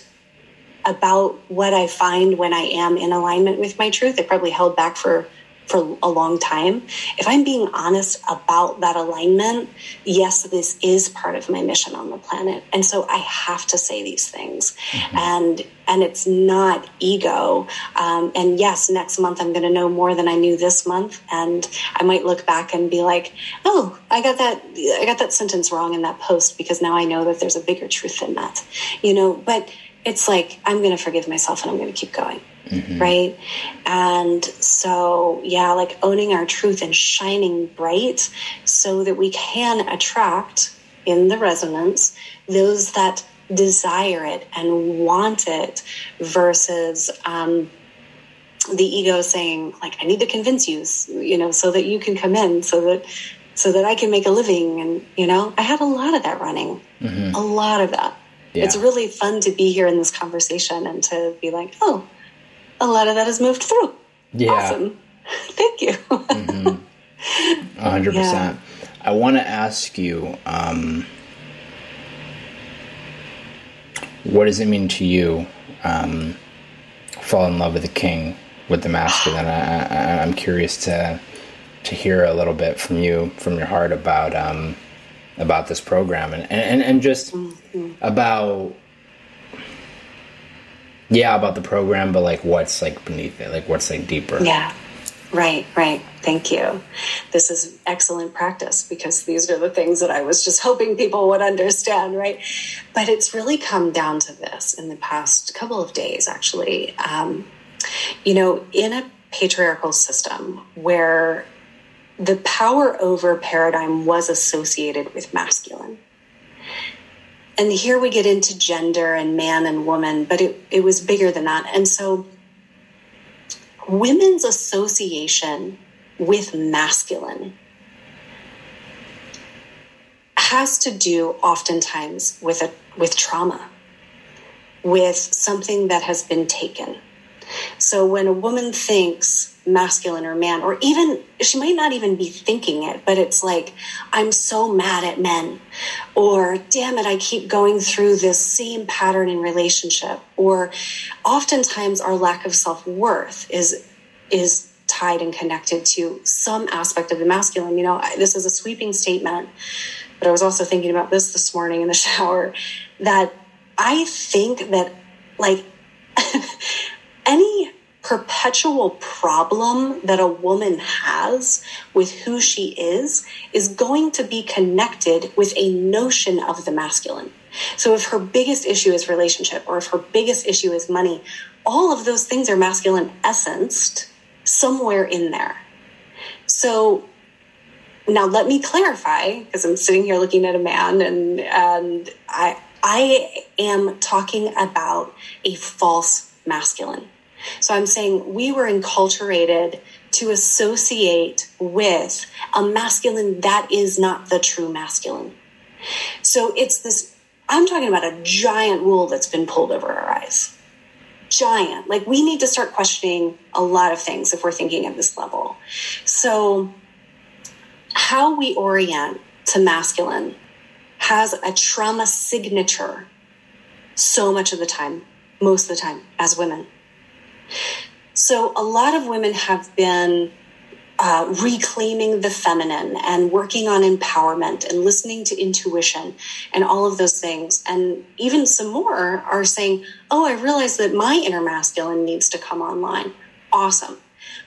A: about what I find when I am in alignment with my truth, it probably held back for for a long time. If I'm being honest about that alignment, yes, this is part of my mission on the planet. And so I have to say these things. Mm-hmm. And and it's not ego. Um, and yes, next month I'm going to know more than I knew this month, and I might look back and be like, "Oh, I got that. I got that sentence wrong in that post because now I know that there's a bigger truth than that." You know, but it's like I'm going to forgive myself and I'm going to keep going. Mm-hmm. Right. And so, yeah, like owning our truth and shining bright so that we can attract in the resonance those that desire it and want it versus um, the ego saying, like, I need to convince you, you know, so that you can come in, so that so that I can make a living. And, you know, I had a lot of that running, mm-hmm. a lot of that. Yeah. It's really fun to be here in this conversation and to be like, oh, a lot of that has moved through. Yeah. Awesome. Thank you.
B: mm-hmm. 100%. Yeah. I want to ask you um, what does it mean to you um, fall in love with the king, with the masculine? I, am curious to to hear a little bit from you, from your heart about um, about this program and, and, and just mm-hmm. about yeah about the program but like what's like beneath it? Like what's like deeper?
A: Yeah. Right right. Thank you. This is excellent practice because these are the things that i was just hoping people would understand right? But it's really come down to this in the past couple of days actually. Um, you know in a patriarchal system where the power over paradigm was associated with masculine and here we get into gender and man and woman, but it, it was bigger than that. And so women's association with masculine has to do oftentimes with a with trauma with something that has been taken so when a woman thinks masculine or man, or even she might not even be thinking it, but it's like, I'm so mad at men, or damn it, I keep going through this same pattern in relationship, or oftentimes our lack of self worth is is tied and connected to some aspect of the masculine. You know, this is a sweeping statement, but I was also thinking about this this morning in the shower that I think that like any perpetual problem that a woman has with who she is is going to be connected with a notion of the masculine. So if her biggest issue is relationship or if her biggest issue is money, all of those things are masculine essenced somewhere in there. So now let me clarify because I'm sitting here looking at a man and and I I am talking about a false masculine. So I'm saying we were enculturated to associate with a masculine that is not the true masculine. So it's this, I'm talking about a giant wool that's been pulled over our eyes. Giant. Like we need to start questioning a lot of things if we're thinking at this level. So, how we orient to masculine has a trauma signature so much of the time, most of the time, as women. So, a lot of women have been uh, reclaiming the feminine and working on empowerment and listening to intuition and all of those things. And even some more are saying, Oh, I realize that my inner masculine needs to come online. Awesome.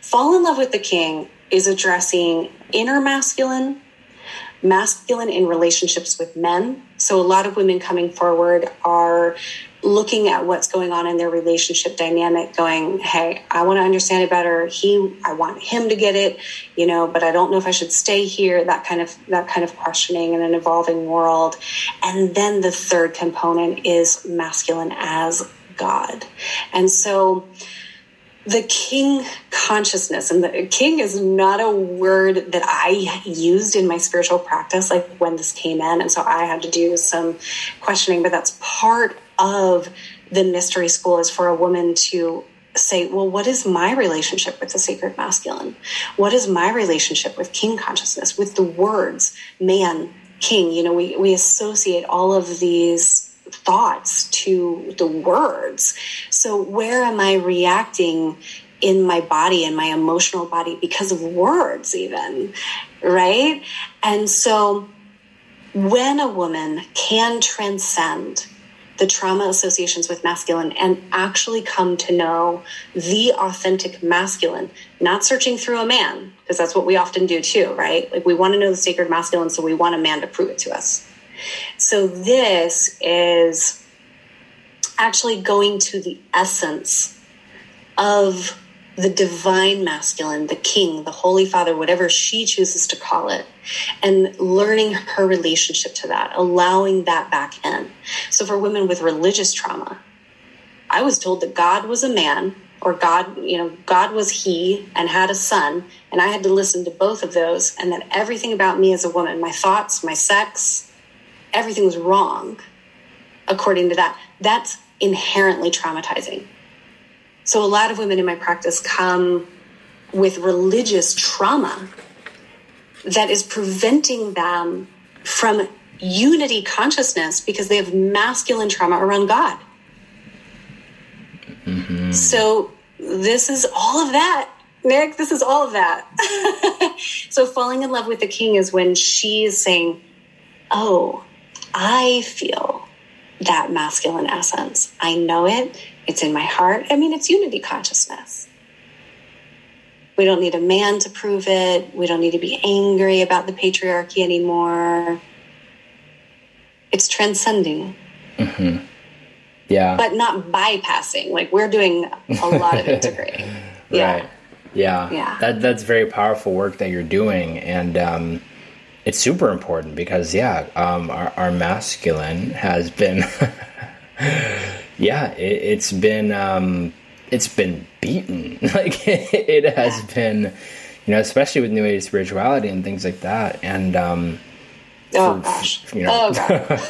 A: Fall in Love with the King is addressing inner masculine, masculine in relationships with men. So, a lot of women coming forward are looking at what's going on in their relationship dynamic going hey i want to understand it better. He i want him to get it you know but i don't know if i should stay here that kind of that kind of questioning in an evolving world. And then the third component is masculine as god. And so the king consciousness and the king is not a word that i used in my spiritual practice like when this came in. And so i had to do some questioning but that's part of the mystery school is for a woman to say, well, what is my relationship with the sacred masculine? What is my relationship with king consciousness, with the words man, king? You know, we, we associate all of these thoughts to the words. So, where am I reacting in my body, in my emotional body, because of words, even? Right? And so, when a woman can transcend the trauma associations with masculine and actually come to know the authentic masculine, not searching through a man, because that's what we often do too, right? Like we want to know the sacred masculine, so we want a man to prove it to us. So this is actually going to the essence of the divine masculine, the king, the holy father, whatever she chooses to call it, and learning her relationship to that, allowing that back in. So for women with religious trauma, I was told that God was a man or God, you know, God was he and had a son, and I had to listen to both of those, and that everything about me as a woman, my thoughts, my sex, everything was wrong according to that. That's inherently traumatizing. So a lot of women in my practice come with religious trauma that is preventing them from unity consciousness because they have masculine trauma around God. Mm-hmm. So this is all of that. Nick, this is all of that. so falling in love with the king is when she's saying, Oh, I feel that masculine essence. I know it. It's in my heart. I mean, it's unity consciousness. We don't need a man to prove it. We don't need to be angry about the patriarchy anymore. It's transcending.
B: Mm-hmm. Yeah.
A: But not bypassing. Like we're doing a lot of integrating.
B: Yeah. Right. Yeah.
A: Yeah.
B: That, that's very powerful work that you're doing. And, um, it's super important because yeah, um, our, our masculine has been yeah, it, has been um, it's been beaten. Like it, has been, you know, especially with New Age spirituality and things like that. And um,
A: oh for, gosh, you know, oh,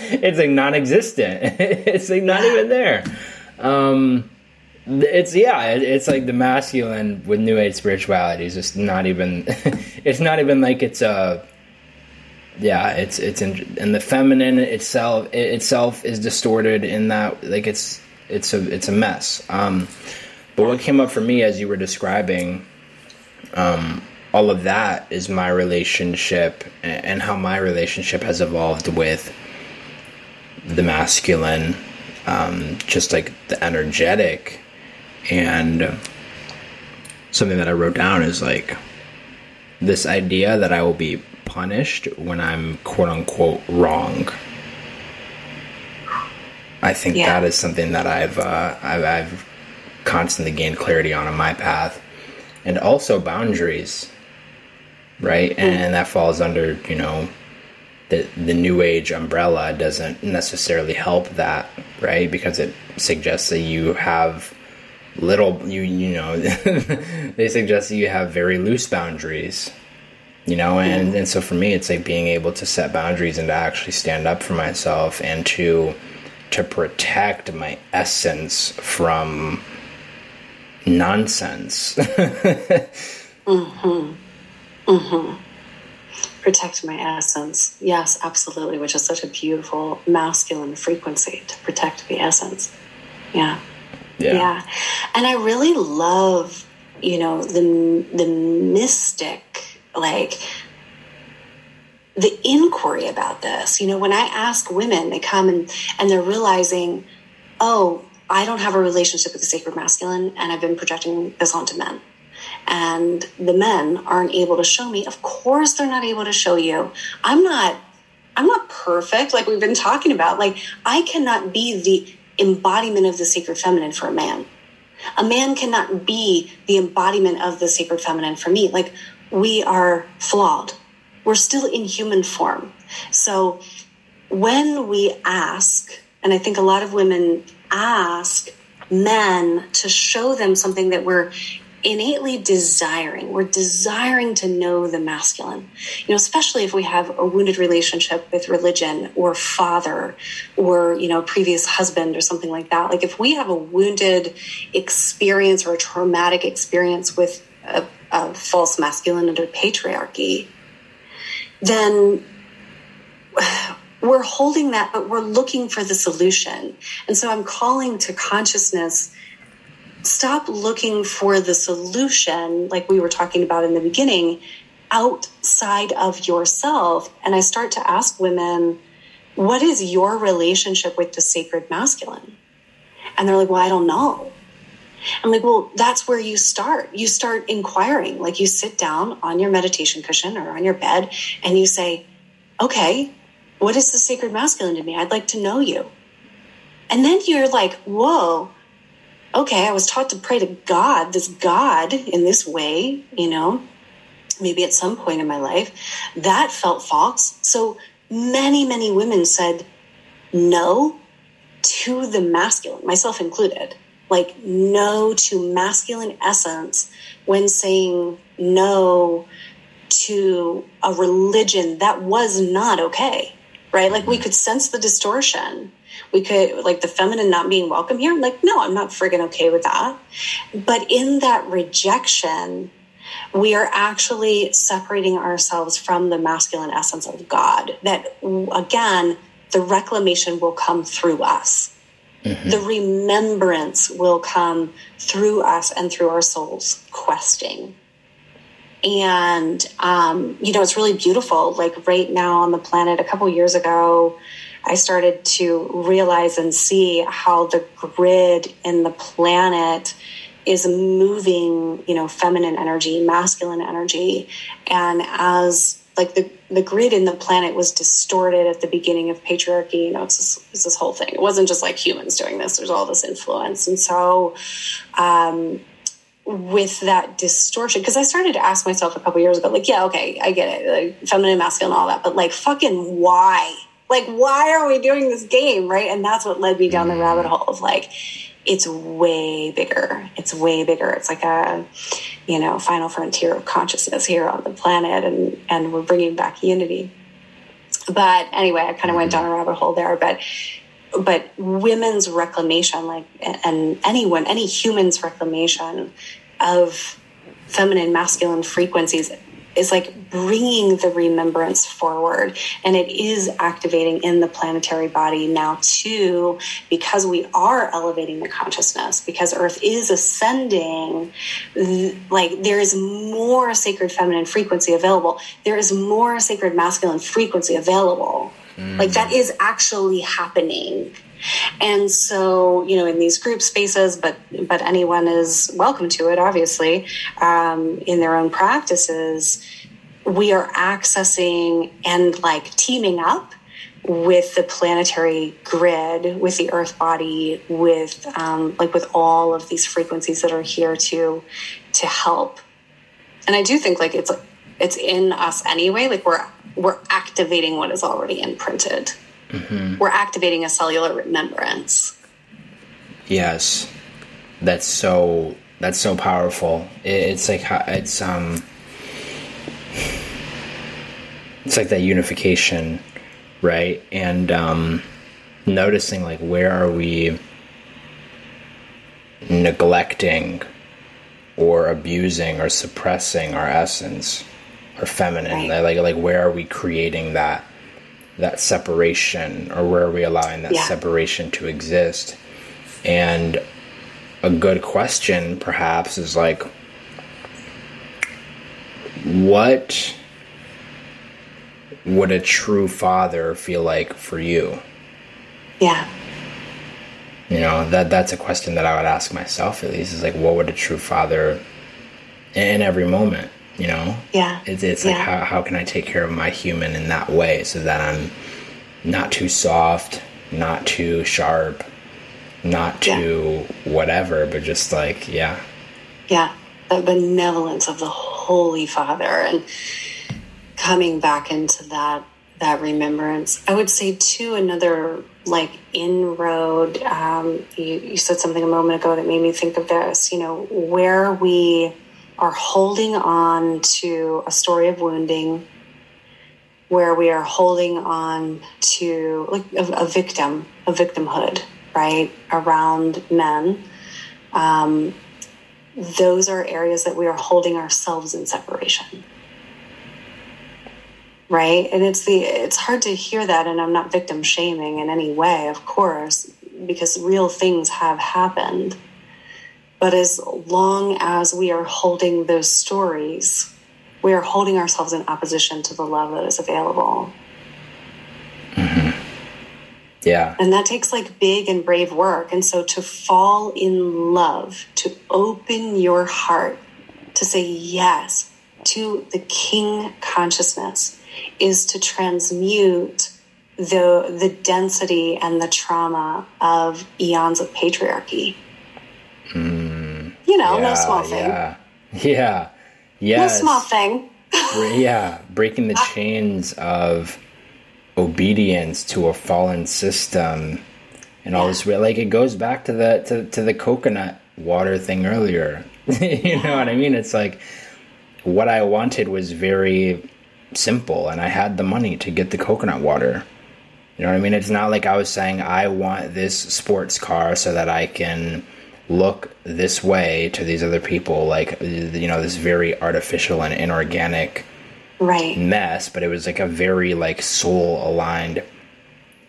B: it's like non-existent. it's like not even there. Um, it's yeah, it's like the masculine with New Age spirituality is just not even. it's not even like it's a yeah, it's it's in, and the feminine itself it itself is distorted in that like it's it's a it's a mess. Um, but what came up for me as you were describing, um, all of that is my relationship and how my relationship has evolved with the masculine, um, just like the energetic, and something that I wrote down is like this idea that I will be punished when I'm quote unquote wrong. I think yeah. that is something that I've, uh, I've, I've constantly gained clarity on in my path, and also boundaries, right? Mm. And that falls under you know the the new age umbrella doesn't necessarily help that, right? Because it suggests that you have little you you know they suggest that you have very loose boundaries you know and and so for me it's like being able to set boundaries and to actually stand up for myself and to to protect my essence from nonsense.
A: Mhm mhm protect my essence. Yes absolutely which is such a beautiful masculine frequency to protect the essence. Yeah.
B: Yeah,
A: yeah. and i really love you know the the mystic like the inquiry about this. You know, when I ask women, they come and, and they're realizing, oh, I don't have a relationship with the sacred masculine, and I've been projecting this onto men. And the men aren't able to show me. Of course, they're not able to show you. I'm not. I'm not perfect, like we've been talking about. Like, I cannot be the embodiment of the sacred feminine for a man. A man cannot be the embodiment of the sacred feminine for me. Like, we are flawed. We're still in human form. So, when we ask, and I think a lot of women ask men to show them something that we're innately desiring. We're desiring to know the masculine, you know, especially if we have a wounded relationship with religion or father or, you know, previous husband or something like that. Like if we have a wounded experience or a traumatic experience with a, a false masculine under patriarchy, then we're holding that, but we're looking for the solution. And so I'm calling to consciousness stop looking for the solution, like we were talking about in the beginning, outside of yourself. And I start to ask women, what is your relationship with the sacred masculine? And they're like, well, I don't know. I'm like, well, that's where you start. You start inquiring. Like you sit down on your meditation cushion or on your bed and you say, okay, what is the sacred masculine to me? I'd like to know you. And then you're like, whoa, okay, I was taught to pray to God, this God in this way, you know, maybe at some point in my life. That felt false. So many, many women said no to the masculine, myself included. Like no to masculine essence when saying no to a religion that was not okay, right? Like we could sense the distortion. We could like the feminine not being welcome here like no i'm not friggin okay with that. But in that rejection we are actually separating ourselves from the masculine essence of god that again the reclamation will come through us mm-hmm. the remembrance will come through us and through our souls questing and um, you know it's really beautiful like right now on the planet a couple years ago I started to realize and see how the grid in the planet is moving, you know, feminine energy, masculine energy. And as like the, the grid in the planet was distorted at the beginning of patriarchy, you know, it's this, it's this whole thing. It wasn't just like humans doing this, there's all this influence. And so, um, with that distortion, because I started to ask myself a couple years ago, like, yeah, okay, I get it, like feminine, masculine, all that, but like, fucking why? like why are we doing this game right and that's what led me down the rabbit hole of like it's way bigger. It's way bigger. It's like a you know final frontier of consciousness here on the planet and and we're bringing back unity. But anyway i kind of went down a rabbit hole there but but women's reclamation like and anyone any human's reclamation of feminine masculine frequencies is like bringing the remembrance forward. And it is activating in the planetary body now too because we are elevating the consciousness because earth is ascending. Like there is more sacred feminine frequency available. There is more sacred masculine frequency available. Mm. like that is actually happening and so, you know, in these group spaces, but but anyone is welcome to it, obviously, um, in their own practices. We are accessing and like teaming up with the planetary grid, with the Earth body, with um, like with all of these frequencies that are here to to help. And I do think like it's it's in us anyway. Like we're we're activating what is already imprinted mm-hmm. we're activating a cellular remembrance.
B: Yes, that's so that's so powerful. It's like it's um, it's like that unification, right? And um, noticing like where are we neglecting or abusing or suppressing our essence or feminine right. like like where are we creating that that separation or where are we allowing that yeah. separation to exist. And a good question perhaps is like what would a true father feel like for you?
A: Yeah.
B: You know that that's a question that i would ask myself at least is like what would a true father in every moment you know?
A: Yeah.
B: It's, it's like, how, how can I take care of my human in that way so that I'm not too soft, not too sharp, not
A: Yeah.
B: too whatever, but just like, yeah.
A: Yeah, the benevolence of the Holy Father and coming back into that that remembrance. I would say too another like inroad. Um, you, you said something a moment ago that made me think of this. You know, where we are holding on to a story of wounding, where we are holding on to like a, a victim, a victimhood, right around men. Um, those are areas that we are holding ourselves in separation. Right? And it's the it's hard to hear that and i'm not victim shaming in any way of course because real things have happened but as long as we are holding those stories we are holding ourselves in opposition to the love that is available mm-hmm.
B: Yeah.
A: and that takes like big and brave work. And so to fall in love, to open your heart, to say yes to the king consciousness is to transmute the the density and the trauma of eons of patriarchy. Mm. You know, no small thing.
B: Yeah. Yeah.
A: No small thing.
B: Yeah. Breaking the uh, chains of obedience to a fallen system and all this. re- Like it goes back to the to, to the coconut water thing earlier. you know what I mean? It's like what I wanted was very simple, and I had the money to get the coconut water. You know what I mean? It's not like I was saying I want this sports car so that I can look this way to these other people, like you know, this very artificial and inorganic
A: Right.
B: mess. But it was like a very like soul aligned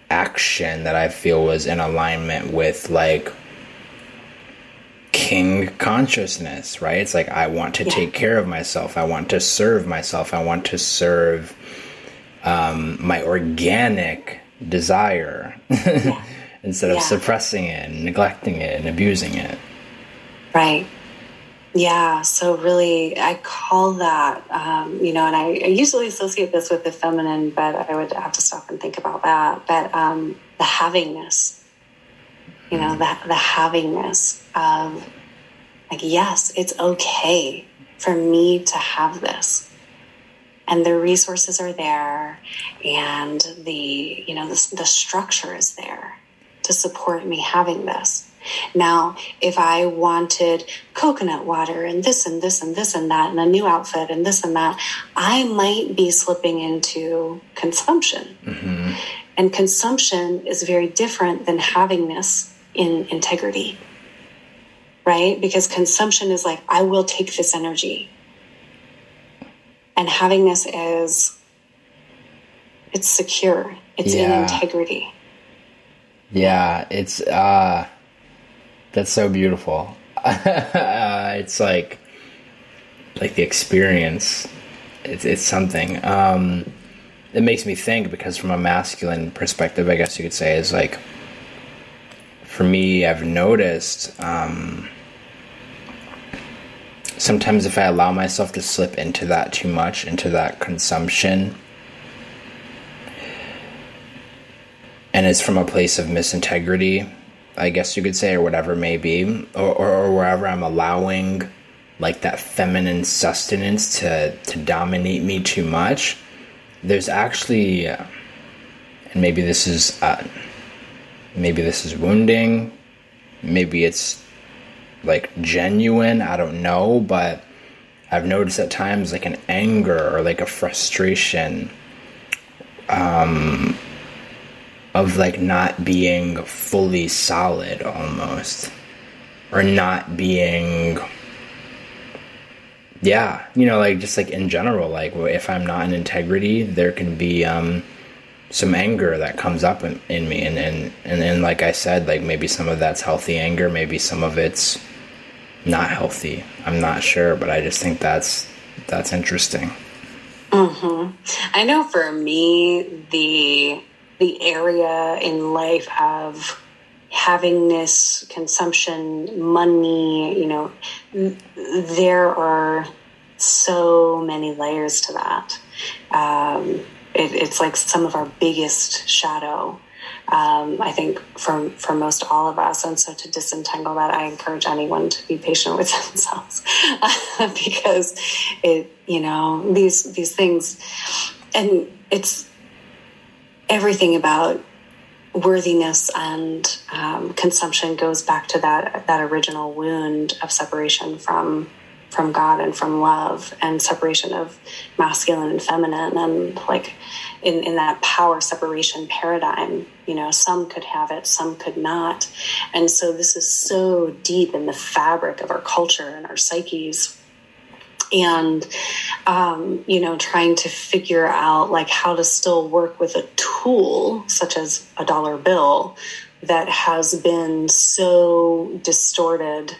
B: action that I feel was in alignment with like king consciousness, right? It's like I want to
A: Yeah.
B: take care of myself. I want to serve myself. I want to serve um, my organic desire instead of suppressing it and neglecting it and abusing it.
A: Right. Yeah. So really, I call that, um, you know, and I, I usually associate this with the feminine, but I would have to stop and think about that. But um, the havingness, you know, the, the havingness of like, yes, it's okay for me to have this. And the resources are there, and the you know the, the structure is there to support me having this. Now, if I wanted coconut water and this and this and this and that and a new outfit and this and that, I might be slipping into consumption. Mm-hmm. And consumption is very different than havingness in integrity, right? Because consumption is like, I will take this energy. And havingness is, it's secure, it's
B: Yeah.
A: in integrity.
B: Yeah, it's uh that's so beautiful. uh, it's like like the experience. It's it's something. Um it makes me think because from a masculine perspective, I guess you could say is like for me I've noticed um sometimes if I allow myself to slip into that too much, into that consumption, and it's from a place of misintegrity, I guess you could say, or whatever it may be, or, or, or wherever I'm allowing like that feminine sustenance to, to dominate me too much, there's actually, and maybe this is, uh, maybe this is wounding, maybe it's like genuine, I don't know, but I've noticed at times like an anger or like a frustration of like not being fully solid almost. Or not being yeah you know like just like in general like if i'm not in integrity there can be um some anger that comes up in, in me. And and and then like i said like maybe some of that's healthy anger maybe some of it's not healthy. I'm not sure but i just think that's that's interesting.
A: I know for me, the the area in life of havingness, consumption, money, you know, there are so many layers to that. Um, it, it's like some of our biggest shadow. Um, I think for for most all of us, and so to disentangle that, I encourage anyone to be patient with themselves because it, you know, these these things, and it's everything about worthiness and um, consumption goes back to that that original wound of separation from from God and from love and separation of masculine and feminine and like in, in that power separation paradigm, you know, some could have it, some could not. And so this is so deep in the fabric of our culture and our psyches and um, you know trying to figure out like how to still work with a tool such as a dollar bill that has been so distorted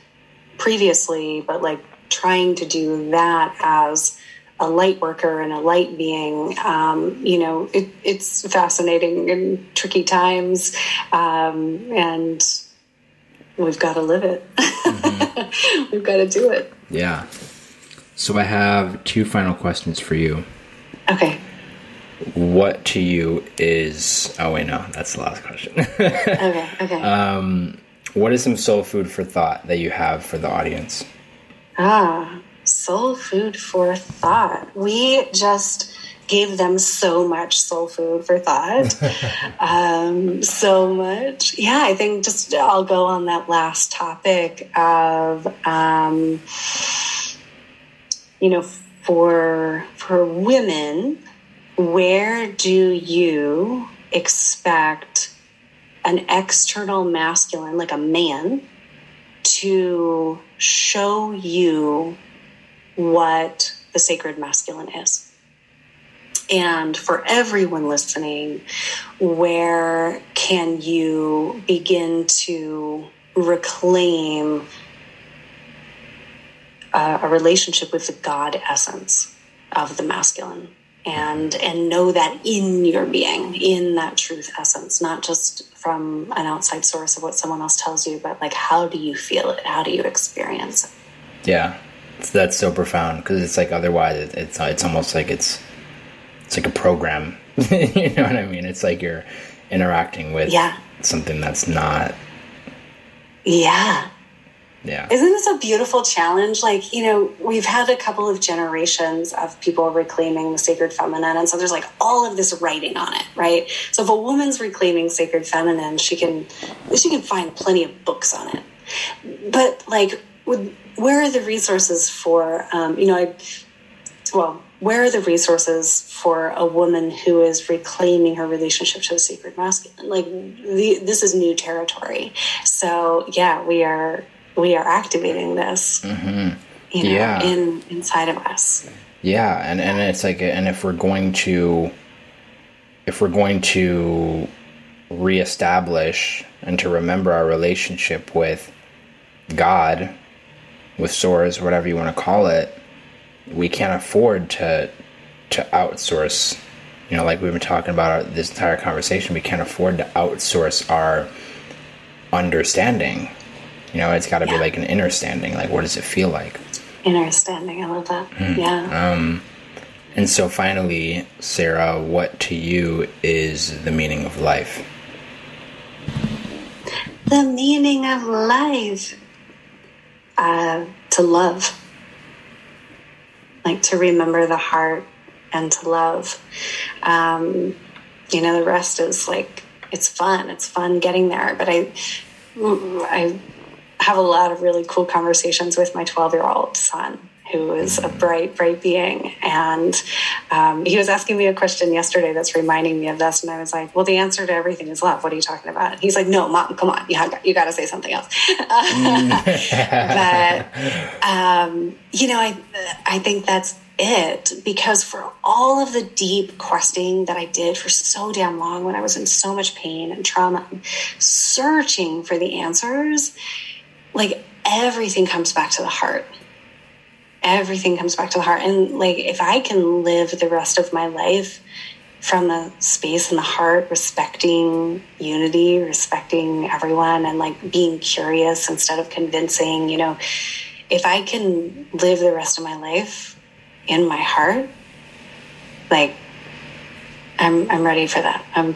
A: previously but like trying to do that as a light worker and a light being, um, you know, it, it's fascinating and tricky times, um, and we've got to live it. Mm-hmm. we've got to do it.
B: Yeah. So I have two final questions for you.
A: Okay.
B: What to you is? Oh wait, no, that's the last question.
A: okay. Okay.
B: Um, what is some soul food for thought that you have for the audience?
A: Ah, soul food for thought. We just gave them so much soul food for thought. um, so much. Yeah, I think just I'll go on that last topic of, um, you know, for for women, where do you expect an external masculine, like a man, to show you what the sacred masculine is. And for everyone listening, where can you begin to reclaim a, a relationship with the God essence of the masculine? and and know that in your being in that truth essence not just from an outside source of what someone else tells you but like how do you feel it? How do you experience it?
B: Yeah. That's so profound because it's like otherwise it's it's almost like it's it's like a program. You know what i mean? It's like you're interacting with
A: yeah.
B: something that's not
A: yeah
B: yeah.
A: Isn't this a beautiful challenge? Like, you know, we've had a couple of generations of people reclaiming the sacred feminine. And so there's like all of this writing on it, right? So if a woman's reclaiming sacred feminine, she can, she can find plenty of books on it. But like, where are the resources for, um, you know, I, well, where are the resources for a woman who is reclaiming her relationship to the sacred masculine? Like, the, this is new territory. So, yeah, we are we are activating this
B: mm-hmm.
A: you know yeah. in inside of us
B: yeah and and it's like and if we're going to if we're going to reestablish and to remember our relationship with god with source whatever you want to call it we can't afford to to outsource you know like we've been talking about this entire conversation we can't afford to outsource our understanding you know, it's got to yeah. be like an inner standing. Like, what does it feel like?
A: Inner standing. I love that. Mm. Yeah.
B: Um, and so finally, Sarah, what to you is the meaning of life?
A: The meaning of life. Uh, to love. Like to remember the heart and to love. Um, you know, the rest is like, it's fun. It's fun getting there. But I, I have a lot of really cool conversations with my 12 year old son who is a bright, bright being. And um, he was asking me a question yesterday that's reminding me of this. And I was like, well, the answer to everything is love. What are you talking about? And he's like, no, mom, come on. You, have, you got to say something else. but, um, you know, I, I think that's it because for all of the deep questing that I did for so damn long when I was in so much pain and trauma, searching for the answers, like everything comes back to the heart. Everything comes back to the heart. And like, if I can live the rest of my life from a space in the heart, respecting unity, respecting everyone, and like being curious instead of convincing, you know, if I can live the rest of my life in my heart, like I'm I'm ready for that. I'm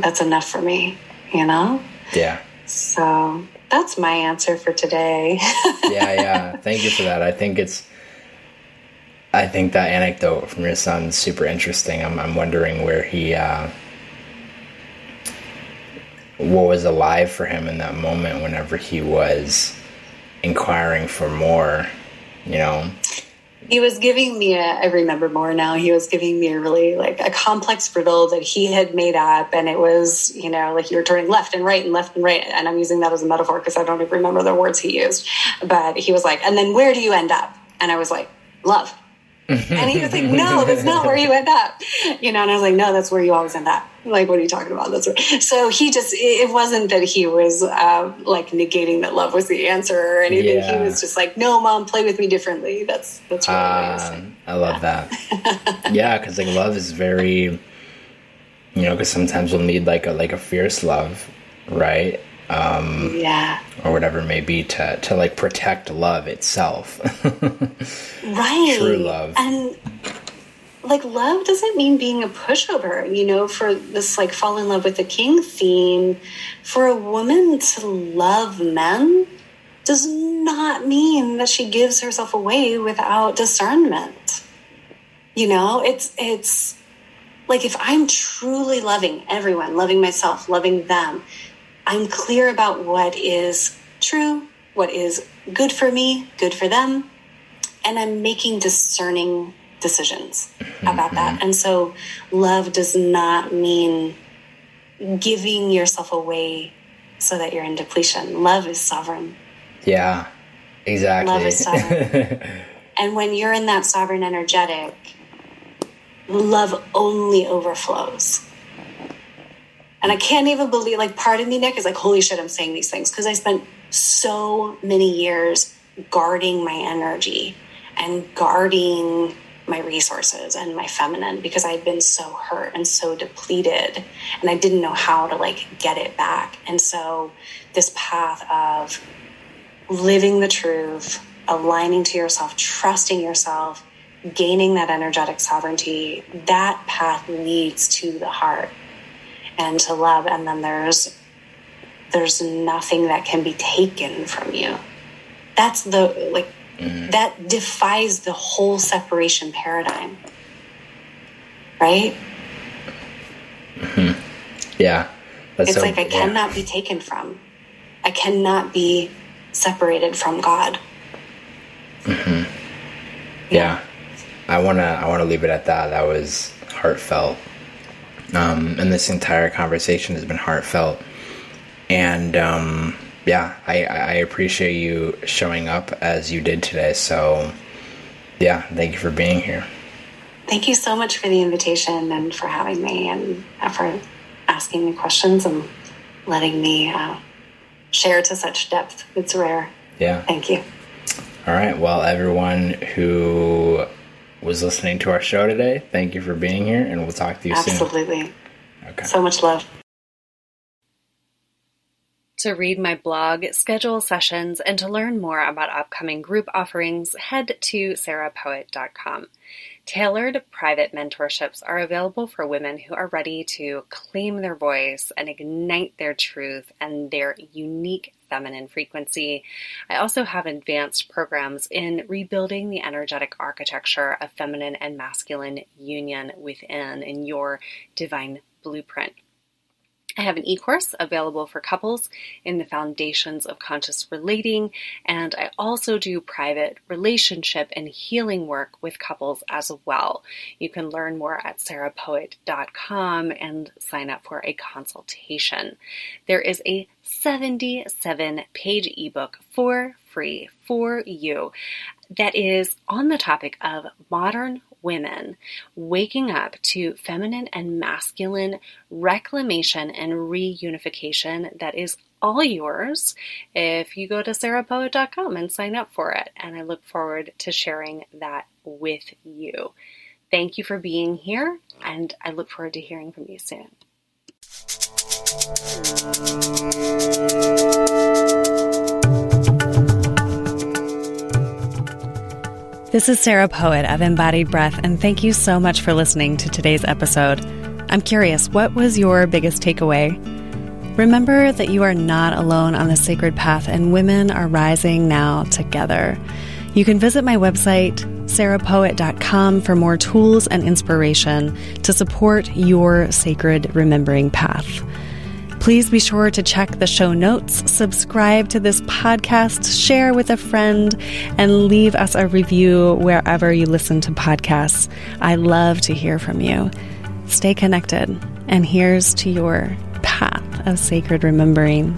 A: that's enough for me, you know?
B: Yeah.
A: So that's my answer for today.
B: yeah, yeah. Thank you for that. I think it's I think that anecdote from your son is super interesting. I'm I'm wondering where he uh what was alive for him in that moment whenever he was inquiring for more, you know.
A: He was giving me a, I remember more now, he was giving me a really like a complex riddle that he had made up. And it was, you know, like you were turning left and right and left and right. And I'm using that as a metaphor because I don't even remember the words he used. But he was like, and then where do you end up? And I was like, love and he was like, no, that's not where you end up. You know, and I was like, no, that's where you always end up. Like, what are you talking about? That's where. So he just, it wasn't that he was uh, like negating that love was the answer or anything. Yeah. He was just like, no, mom, play with me differently. That's, that's really uh,
B: I love yeah. that. yeah. Cause like love is very, you know, cause sometimes we'll need like a, like a fierce love, right?
A: Um, yeah,
B: or whatever it may be to to like protect love itself.
A: right,
B: true love,
A: and like love doesn't mean being a pushover. You know, for this like fall in love with the king theme, for a woman to love men does not mean that she gives herself away without discernment. You know, it's it's like if I'm truly loving everyone, loving myself, loving them, I'm clear about what is true, what is good for me, good for them, and I'm making discerning decisions about that. Mm-hmm. And so love does not mean giving yourself away so that you're in depletion. Love is sovereign.
B: Yeah, exactly.
A: Love is sovereign. and when you're in that sovereign energetic, love only overflows. And I can't even believe, like, part of me, Nick, is like, holy shit, I'm saying these things because I spent so many years guarding my energy and guarding my resources and my feminine because I had been so hurt and so depleted and I didn't know how to like get it back. And so this path of living the truth, aligning to yourself, trusting yourself, gaining that energetic sovereignty, that path leads to the heart and to love and then there's there's nothing that can be taken from you. That's the like mm-hmm. that defies the whole separation paradigm. Right?
B: Mm-hmm. yeah.
A: It's so, like i cannot be taken from. I cannot be separated from god.
B: Mm-hmm. yeah. yeah. I want to i want to leave it at that. That was heartfelt um, and this entire conversation has been heartfelt. And um, yeah, I, I appreciate you showing up as you did today. So yeah, thank you for being here.
A: Thank you so much for the invitation and for having me and for asking me questions and letting me uh, share to such depth. It's rare.
B: Yeah.
A: Thank you.
B: All right. Well, everyone who was listening to our show today. Thank you for being here, and we'll talk to you
A: Absolutely.
B: soon.
A: Absolutely. Okay. So much love.
E: To read my blog, schedule sessions, and to learn more about upcoming group offerings, head to sarahpoet.com. Tailored private mentorships are available for women who are ready to claim their voice and ignite their truth and their unique feminine frequency. I also have advanced programs in rebuilding the energetic architecture of feminine and masculine union within in your divine blueprint. I have an e course available for couples in the foundations of conscious relating, and I also do private relationship and healing work with couples as well. You can learn more at sarahpoet.com and sign up for a consultation. There is a 77 page ebook for free for you that is on the topic of modern women waking up to feminine and masculine reclamation and reunification that is all yours if you go to sarahpoet.com and sign up for it. And I look forward to sharing that with you. Thank you for being here, and I look forward to hearing from you soon.
A: This is Sarah Poet of Embodied Breath, and thank you so much for listening to today's episode. I'm curious, what was your biggest takeaway? Remember that you are not alone on the sacred path, and women are rising now together. You can visit my website, sarahpoet.com, for more tools and inspiration to support your sacred remembering path. Please be sure to check the show notes, subscribe to this podcast, share with a friend, and leave us a review wherever you listen to podcasts. I love to hear from you. Stay connected, and here's to your path of sacred remembering.